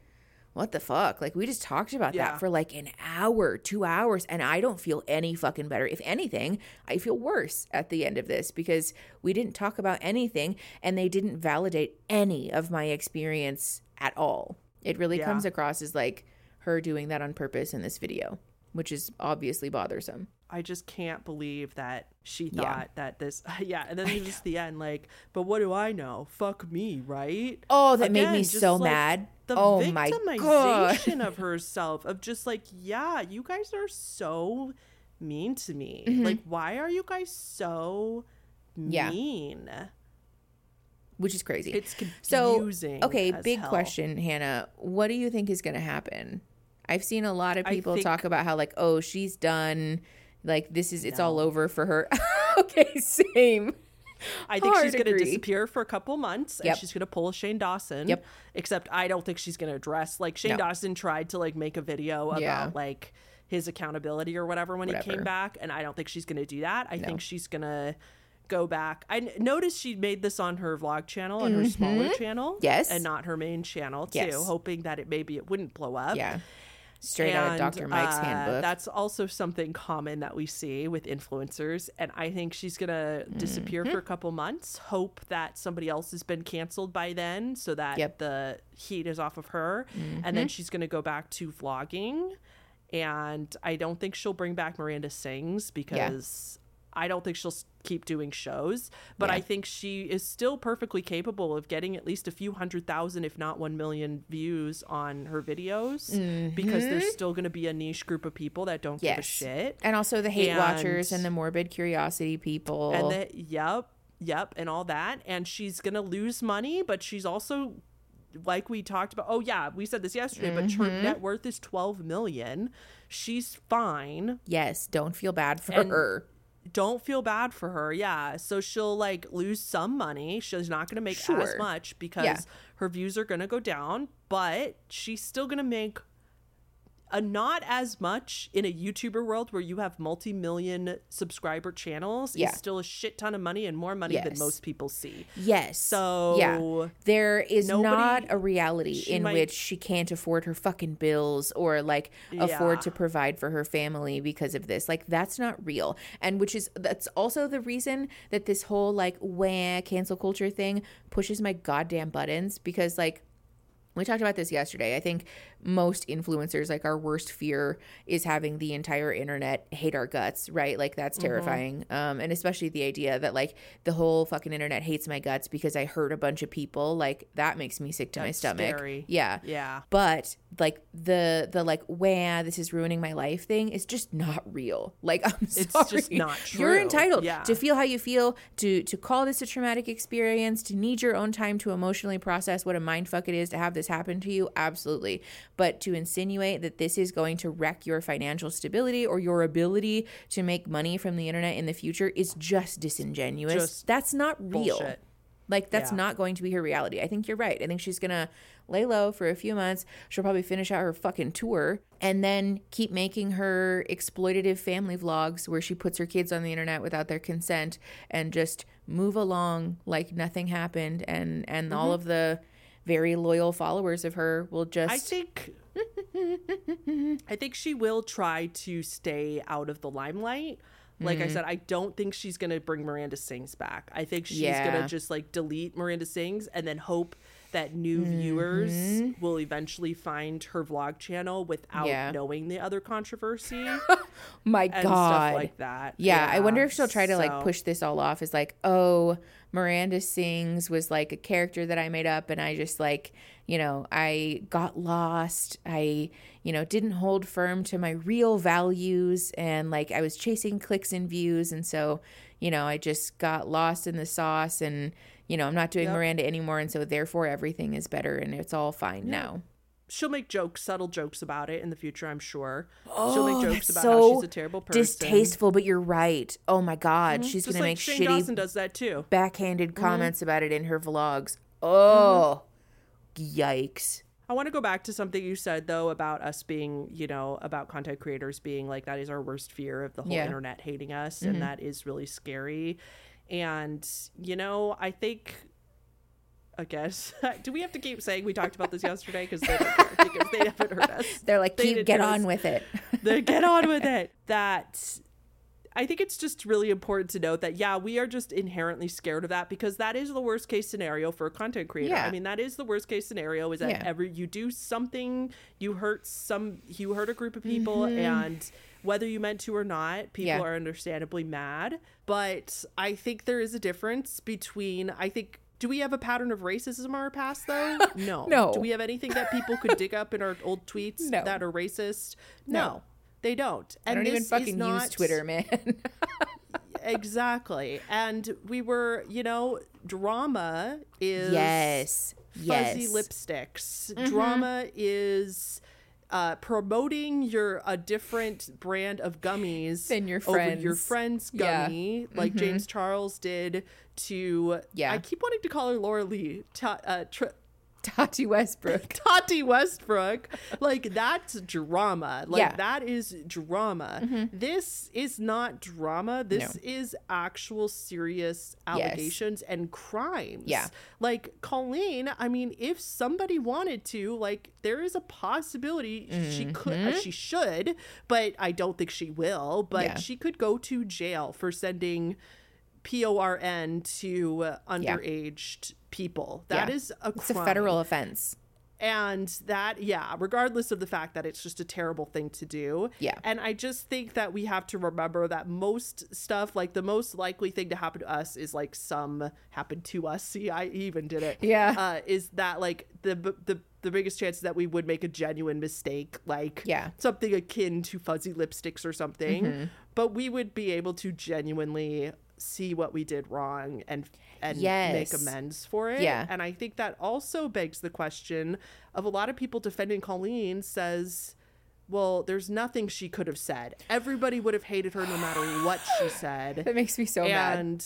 what the fuck like we just talked about Yeah. that for like an hour two hours and i don't feel any fucking better if anything i feel worse at the end of this because we didn't talk about anything and they didn't validate any of my experience at all it really Yeah. comes across as like her doing that on purpose in this video which is obviously bothersome I just can't believe that she Yeah. thought that this [laughs] yeah, and then just the end like, but what do I know? Fuck me, right? Oh, that made me so like, mad. The oh my god. victimization of herself of just like, yeah, you guys are so mean to me. Mm-hmm. Like, why are you guys so Yeah. mean? Which is crazy. It's so confusing. okay, as big hell. question, Hannah. What do you think is going to happen? I've seen a lot of people think- talk about how like, oh, she's done. Like this is it's all over for her. [laughs] okay, same. I think she's Hard going to disappear for a couple months Yep. and she's going to pull Shane Dawson. Yep. Except I don't think she's going to address like Shane No. Dawson tried to like make a video about Yeah. like his accountability or whatever when he came back and I don't think she's going to do that. I No. think she's going to go back. I n- noticed she made this on her vlog channel on her smaller channel. Mm-hmm. Yes. And not her main channel too, Yes. hoping that it maybe it wouldn't blow up. Yeah. Straight out of Dr. Mike's uh, handbook. That's also something common that we see with influencers. And I think she's going to disappear Mm-hmm. for a couple months, hope that somebody else has been canceled by then so that Yep. Mm-hmm. the heat is off of her. And then she's going to go back to vlogging. And I don't think she'll bring back Miranda Sings because I don't think she'll keep doing shows. But Yeah. I think she is still perfectly capable of getting at least a few hundred thousand, if not one million views on her videos because there's still going to be a niche group of people that don't give a Mm-hmm. Shit. and also the hate watchers and- and the morbid curiosity people. And the, yep, yep, and all that. And she's going to lose money, but she's also like we talked about. Oh yeah, we said this yesterday, but Mm-hmm. her net worth is 12 million. She's fine. yes, don't feel bad for And- her. Don't feel bad for her. Yeah. So she'll like lose some money. She's not going to make as much because Yeah. her views are going to go down, but she's still going to make uh, not as much in a YouTuber world where you have multi-million subscriber channels Yeah. is still a shit ton of money and more money than most people see. Yes. So yeah, there is nobody- not a reality in might- which she can't afford her fucking bills or like afford Yeah. to provide for her family because of this. Like that's not real. And which is that's also the reason that this whole like wah cancel culture thing pushes my goddamn buttons because like we talked about this yesterday. I think most influencers, like our worst fear is having the entire internet hate our guts, right? Like that's Mm-hmm. terrifying. Um, and especially the idea that like the whole fucking internet hates my guts because I hurt a bunch of people. Like that makes me sick to my stomach. scary. Yeah. Yeah. But like the the like wah this is ruining my life thing is just not real. Like I'm It's sorry. just not [laughs] true. You're entitled Yeah. to feel how you feel, to to call this a traumatic experience, to need your own time to emotionally process what a mind fuck it is to have this happen to you. Absolutely. But to insinuate that this is going to wreck your financial stability or your ability to make money from the internet in the future is just disingenuous. Just That's not real. bullshit. Like that's Yeah. not going to be her reality. I think you're right. I think she's gonna lay low for a few months. She'll probably finish out her fucking tour and then keep making her exploitative family vlogs where she puts her kids on the internet without their consent and just move along like nothing happened and and all mm-hmm. of the very loyal followers of her will just I think I think she will try to stay out of the limelight. Like Mm-hmm. I said, I don't think she's gonna bring Miranda Sings back. I think she's Yeah. gonna just like delete Miranda Sings and then hope that new viewers will eventually find her vlog channel without Mm-hmm. Yeah. knowing the other controversy [laughs] my god like that. Yeah, I wonder if she'll try to so- like push this all off as like, oh, Miranda Sings was like a character that I made up and I just like, you know, I got lost. I, you know, didn't hold firm to my real values and like I was chasing clicks and views and so, you know, I just got lost in the sauce and you know, I'm not doing Yep. Miranda anymore and so therefore everything is better and it's all fine now. She'll make jokes, subtle jokes about it in the future, I'm sure. Oh, She'll make jokes about so how she's a terrible person. Distasteful, but you're right. Oh my god, she's Just gonna like make Shane shitty Dawson does that too. backhanded Mm-hmm. comments about it in her vlogs. Oh, yikes. I want to go back to something you said though about us being, you know, about content creators being like that is our worst fear of the whole Yeah. internet hating us Mm-hmm. and that is really scary. And you know, I think I guess [laughs] do we have to keep saying we talked about this yesterday because they don't care because they haven't heard us. [laughs] They're like, They keep get on us. with it. [laughs] Then get on with it. That I think it's just really important to note that yeah, we are just inherently scared of that because that is the worst case scenario for a content creator. Yeah. I mean, that is the worst case scenario is that Yeah. every you do something, you hurt some you hurt a group of people Mm-hmm. and whether you meant to or not, people Yeah. are understandably mad. But I think there is a difference between I think do we have a pattern of racism in our past though? [laughs] No. No. Do we have anything that people could dig up in our old tweets [laughs] No. that are racist? No. no. They don't. I don't even fucking use Twitter, man. [laughs] Exactly. And we were, you know, drama is yes. fuzzy Yes. Mm-hmm. lipsticks. Drama is uh, promoting your a different brand of gummies Than your over your friends. friend's Yeah. gummy, like James Charles did to. Yeah. I keep wanting to call her Laura Lee. Ta- uh, Tati Westbrook. [laughs] Tati Westbrook. Like that's drama. Like Yeah. Mm-hmm. that is drama. This is not drama. This No. is actual serious allegations and crimes. Yeah. Like Colleen, I mean, if somebody wanted to, like there is a possibility she could uh, she should, but I don't think she will, but Mm-hmm. Yeah. she could go to jail for sending PORN to uh, Yeah. underaged people. That Yeah. is a It's a federal offense. And that, yeah, regardless of the fact that it's just a terrible thing to do. Yeah. And I just think that we have to remember that most stuff, like the most likely thing to happen to us is like some happened to us. [laughs] See, I even did it. Yeah. Uh, is that like the, the, the biggest chance that we would make a genuine mistake, like Yeah. something akin to fuzzy lipsticks or something, Mm-hmm. but we would be able to genuinely see what we did wrong and and make amends for it. Yeah. And I think that also begs the question of a lot of people defending Colleen says, well, there's nothing she could have said. Everybody would have hated her no matter what she [sighs] said. That makes me so mad. and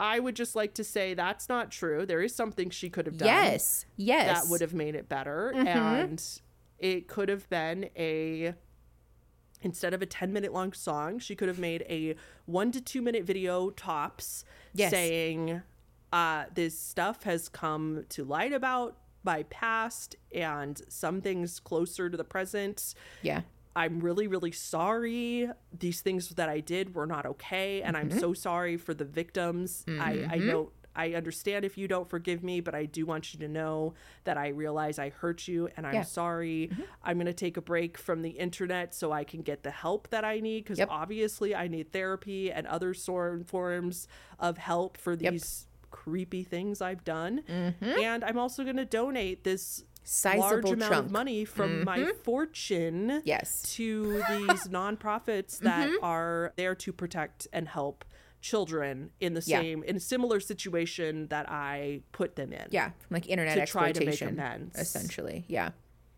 I would just like to say that's not true. There is something she could have done Yes. Yes. that would have made it better. Mm-hmm. And it could have been a instead of a 10 minute long song she could have made a one to two minute video tops Yes. saying uh, this stuff has come to light about my past and some things closer to the present Yeah. i'm really really sorry these things that i did were not okay and Mm-hmm. i'm so sorry for the victims i i know I understand if you don't forgive me, but I do want you to know that I realize I hurt you and I'm Yeah. Mm-hmm. sorry. I'm going to take a break from the internet so I can get the help that I need because Yep. obviously I need therapy and other sort forms of help for Yep. these creepy things I've done. Mm-hmm. And I'm also going to donate this large Sizable amount chunk. of money from my mm-hmm. fortune Yes. to these [gasps] nonprofits that mm-hmm. are there to protect and help children in the Yeah. same in a similar situation that I put them in. Yeah. Like internet To try to make exploitation. amends. Essentially. Yeah.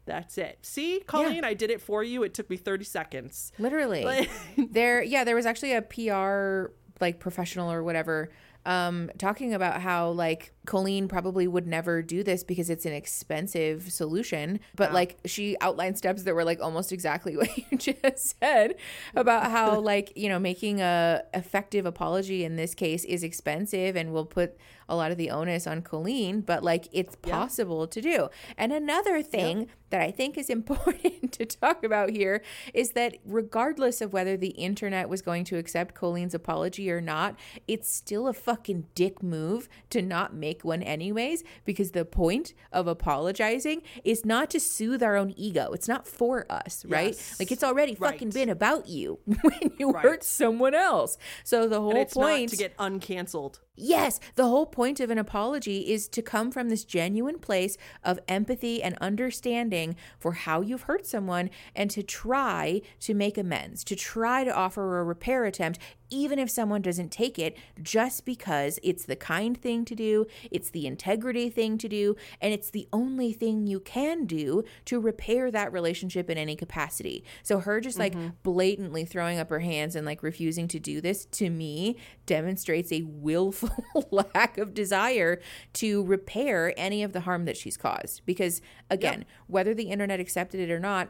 That's it. See, Colleen, I did it for you. It took me 30 seconds. Literally. But- [laughs] there yeah, there was actually a PR like professional or whatever um talking about how like Colleen probably would never do this because it's an expensive solution but like she outlined steps that were like almost exactly [laughs] what you just said about how [laughs] like you know making a effective apology in this case is expensive and will put a lot of the onus on Colleen but like it's possible to do. And another thing that I think is [laughs] important to talk about here is that regardless of whether the internet was going to accept Colleen's apology or not, it's still a fucking dick move to not make one anyways, because the point of apologizing is not to soothe our own ego. It's not for us, right? Yes. Like it's already fucking been about you [laughs] when you Right. hurt someone else. So the whole point not to get uncanceled. Yes, the whole point of an apology is to come from this genuine place of empathy and understanding for how you've hurt someone and to try to make amends, to try to offer a repair attempt, even if someone doesn't take it, just because it's the kind thing to do, it's the integrity thing to do, and it's the only thing you can do to repair that relationship in any capacity. So, her just like mm-hmm. blatantly throwing up her hands and like refusing to do this to me demonstrates a willful [laughs] lack of desire to repair any of the harm that she's caused. Because, again, whether the internet accepted it or not,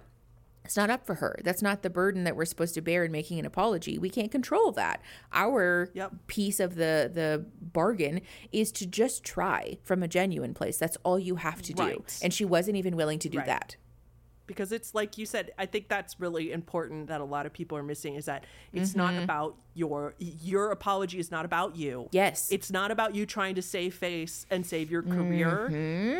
it's not up for her. That's not the burden that we're supposed to bear in making an apology. We can't control that. Our Yep. piece of the the bargain is to just try from a genuine place. That's all you have to do. Right. And she wasn't even willing to do Right. that. Because it's like you said i think that's really important that a lot of people are missing is that it's not about your your apology is not about you Yes. it's not about you trying to save face and save your career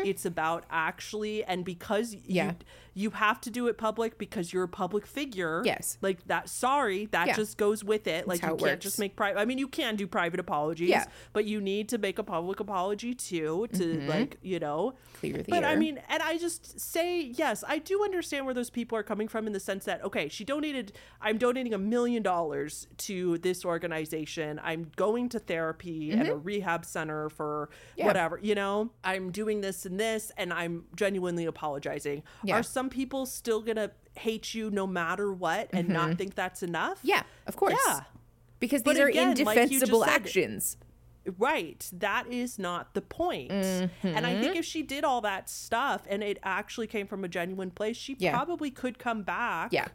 it's about actually and because Mm-hmm. Yeah. you you have to do it public because you're a public figure Yes. like that sorry that Yeah. just goes with it like how you it can't works. just make private i mean you can do private apologies Yeah. but you need to make a public apology too to like you know Clear the air. but I mean, and I just say yes, I do understand where those people are coming from in the sense that okay, she donated. I'm donating a million dollars to this organization. I'm going to therapy and a rehab center for Mm-hmm. Yeah. whatever. You know, I'm doing this and this, and I'm genuinely apologizing. Yeah. Are some people still gonna hate you no matter what and not think that's enough? Mm-hmm. Yeah, of course. Yeah. Because But these are again, like indefensible said, actions. Right. That is not the point. And I Mm-hmm. think if she did all that stuff and it actually came from a genuine place, she Yeah. probably could come back Yeah.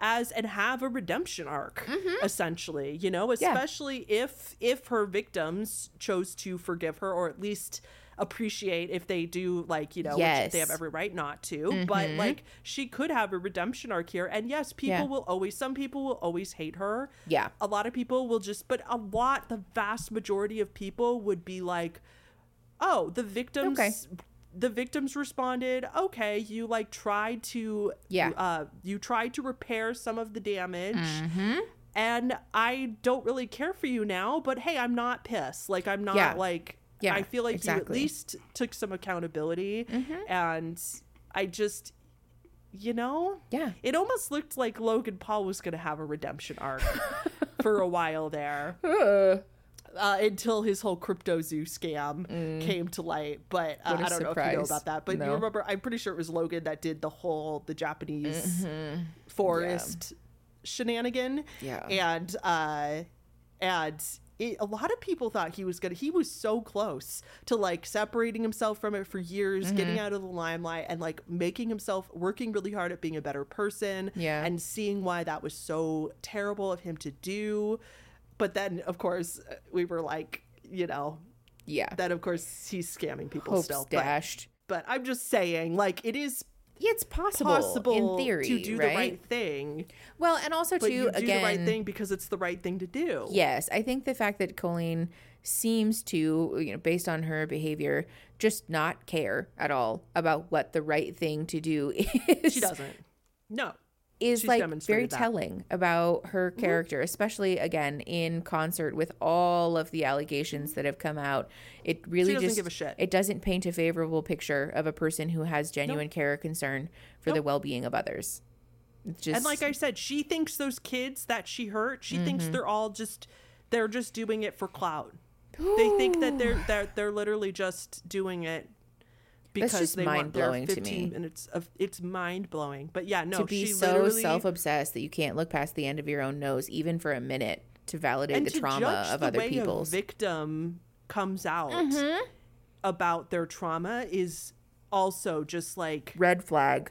as and have a redemption arc Mm-hmm. essentially, you know, especially if if her victims chose to forgive her or at least appreciate if they do like, you know, which Yes. they have every right not to, but like she could have a redemption arc here and yes, people Yeah. will always some people will always hate her Yeah. a lot of people will just but a lot the vast majority of people would be like oh the victims Okay. the victims responded okay you like tried to Yeah. uh you tried to repair some of the damage Mm-hmm. and i don't really care for you now but hey i'm not pissed like i'm not Yeah. like Yeah, i feel like you at least took some accountability Mm-hmm. and i just you know Yeah. it almost looked like Logan Paul was going to have a redemption arc [laughs] for a while there Uh, [laughs] uh, until his whole CryptoZoo scam came to light. But uh, Mm. I don't know if you know about that. But you remember, I'm pretty sure it was Logan that did the whole the Japanese Mm-hmm. forest shenanigan. Yeah. and uh, and it, a lot of people thought he was gonna he was so close to like separating himself from it for years Mm-hmm. getting out of the limelight and like making himself working really hard at being a better person Yeah. and seeing why that was so terrible of him to do but then of course we were like you know Yeah. that of course he's scamming people Hopes still but, dashed. but i'm just saying like it is it's possible, possible in theory to do right? the right thing Well, and also but too again the right thing because it's the right thing to do Yes, I think the fact that Colleen seems to, you know, based on her behavior, just not care at all about what the right thing to do [laughs] is. she doesn't no Is She's like very that. telling about her character, especially again in concert with all of the allegations that have come out. It really doesn't just give a shit. it doesn't paint a favorable picture of a person who has genuine care or concern for the well-being of others. It's just And like I said, she thinks those kids that she hurt, she thinks Mm-hmm. they're all just they're just doing it for clout. they think that they're they're they're literally just doing it because just they want their mind-blowing to 15 me. minutes of it's mind blowing. But yeah, no, to be so literally self-obsessed that you can't look past the end of your own nose even for a minute to validate the to trauma of the other way people's. victim comes out Mm-hmm. about their trauma is also just like Red flag.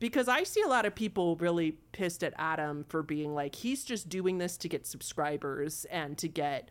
because I see a lot of people really pissed at Adam for being like he's just doing this to get subscribers and to get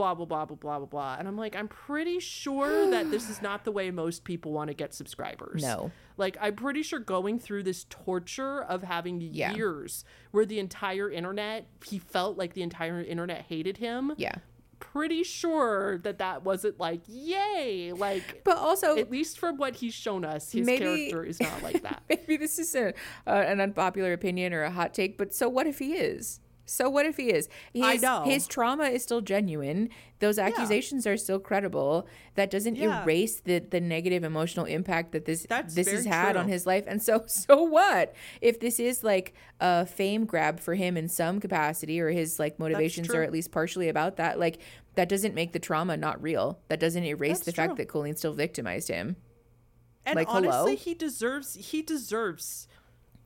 blah blah blah blah blah blah blah and I'm like I'm pretty sure that this is not the way most people want to get subscribers. No. Like I'm pretty sure going through this torture of having Yeah. years where the entire internet he felt like the entire internet hated him. Yeah. Pretty sure that that wasn't like yay like But also at least from what he's shown us his Maybe- character is not like that. [laughs] maybe this is a, uh, an unpopular opinion or a hot take, but so what if he is? So what if he is? His, I know. his trauma is still genuine. Those accusations are still credible. That doesn't Yeah. erase the the negative emotional impact that this That's this has had true. on his life. And so [laughs] so what if this is like a fame grab for him in some capacity, or his like motivations are at least partially about that? Like that doesn't make the trauma not real. That doesn't erase That's the fact that Colleen still victimized him. And Like, honestly, hello? he deserves. He deserves.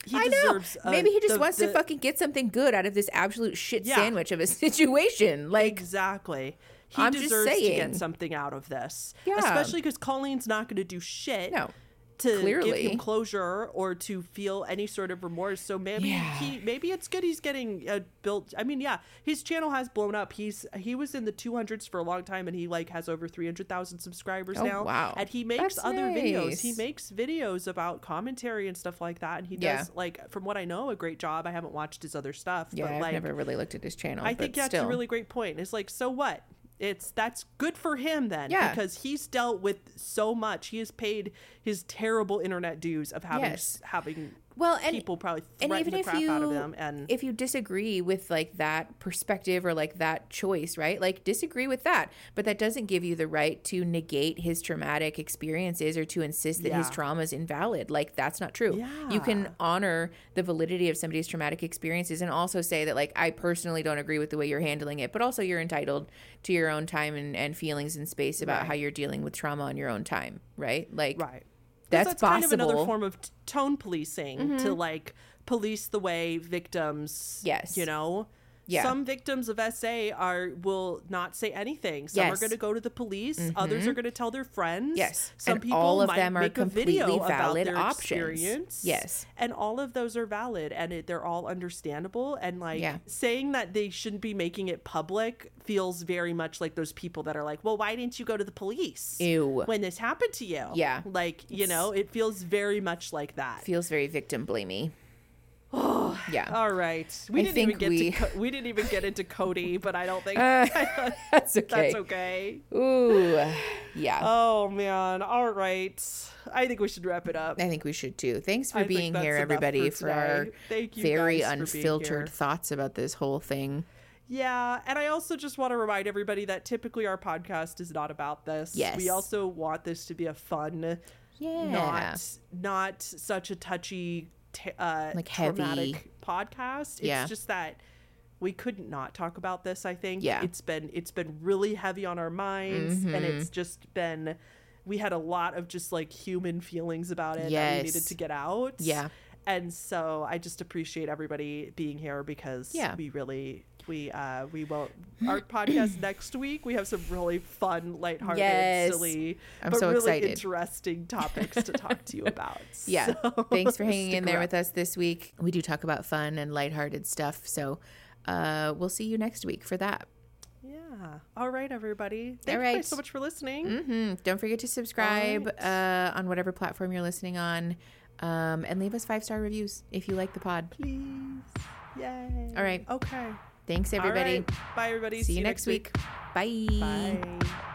He I know. deserves. uh, Maybe he just the- wants to fucking get something good out of this absolute shit Yeah. sandwich of a [laughs] situation. Like, exactly. He I'm just deserves to get something out of this. Yeah. Especially because Colleen's not going to do shit. no. To give him closure or to feel any sort of remorse, so maybe Yeah. he maybe it's good he's getting uh, built. I mean, yeah, his channel has blown up. He's he was in the two hundreds for a long time, and he like has over three hundred thousand subscribers Oh, now. wow. And he makes That's other videos. He makes videos about commentary and stuff like that. And he Yeah. does like from what I know a great job. I haven't watched his other stuff, Yeah, but I've like never really looked at his channel. I think that's still. a really great point. It's like, so what? It's that's good for him then, Yeah. because he's dealt with so much. He has paid his terrible internet dues of having Yes. having well, and people probably and even the if crap you out of them. And if you disagree with like that perspective or like that choice right like disagree with that but that doesn't give you the right to negate his traumatic experiences or to insist that his trauma is invalid like that's not true yeah. you can honor the validity of somebody's traumatic experiences and also say that like i personally don't agree with the way you're handling it but also you're entitled to your own time and, and feelings and space about Right. how you're dealing with trauma on your own time right like right, that's, that's possible kind of another form of t- tone policing to mm-hmm. like police the way victims. Yes. you know. Yeah. Some victims of SA are will not say anything. Some are going to go to the police. Mm-hmm. Others are going to tell their friends. Yes. Some And people all of might them are make a video completely about valid their options. experience. Yes. and all of those are valid, and it, they're all understandable. And like Yeah. saying that they shouldn't be making it public feels very much like those people that are like, "Well, why didn't you go to the police Ew. when this happened to you?" Yeah. like you know, it feels very much like that. feels very victim blamey Oh, yeah All right, we I didn't even get we- to Co- we didn't even get into Cody, but I don't think [laughs] uh, [laughs] that's okay that's okay. Ooh, yeah. Oh man! All right, I think we should wrap it up. I think we should too. Thanks for I being here, everybody, for for, our. Thank you very guys for being unfiltered thoughts about this whole thing. Yeah, and I also just want to remind everybody that typically our podcast is not about this. Yes. we also want this to be a fun, Yeah. not not such a touchy, t- uh, Like heavy. podcast. It's Yeah. just that we couldn't not talk about this. I think. Yeah. it's been it's been really heavy on our minds, and Mm-hmm. it's just been. We had a lot of just like human feelings about it that we needed to get out. Yeah. And so I just appreciate everybody being here because Yeah. we really we uh we won't our podcast [clears throat] next week we have some really fun lighthearted Yes. silly I'm but so really excited. interesting topics to talk to you [laughs] about Yeah. So, Thanks for [laughs] hanging in there around. with us this week. We do talk about fun and lighthearted stuff. So uh, we'll see you next week for that. yeah all right everybody thank All you guys so much for listening hmm Don't forget to subscribe right. uh, on whatever platform you're listening on um, and leave us five star reviews if you like the pod. please yay All right. okay Thanks, everybody. right. bye everybody See, you next week. Bye. bye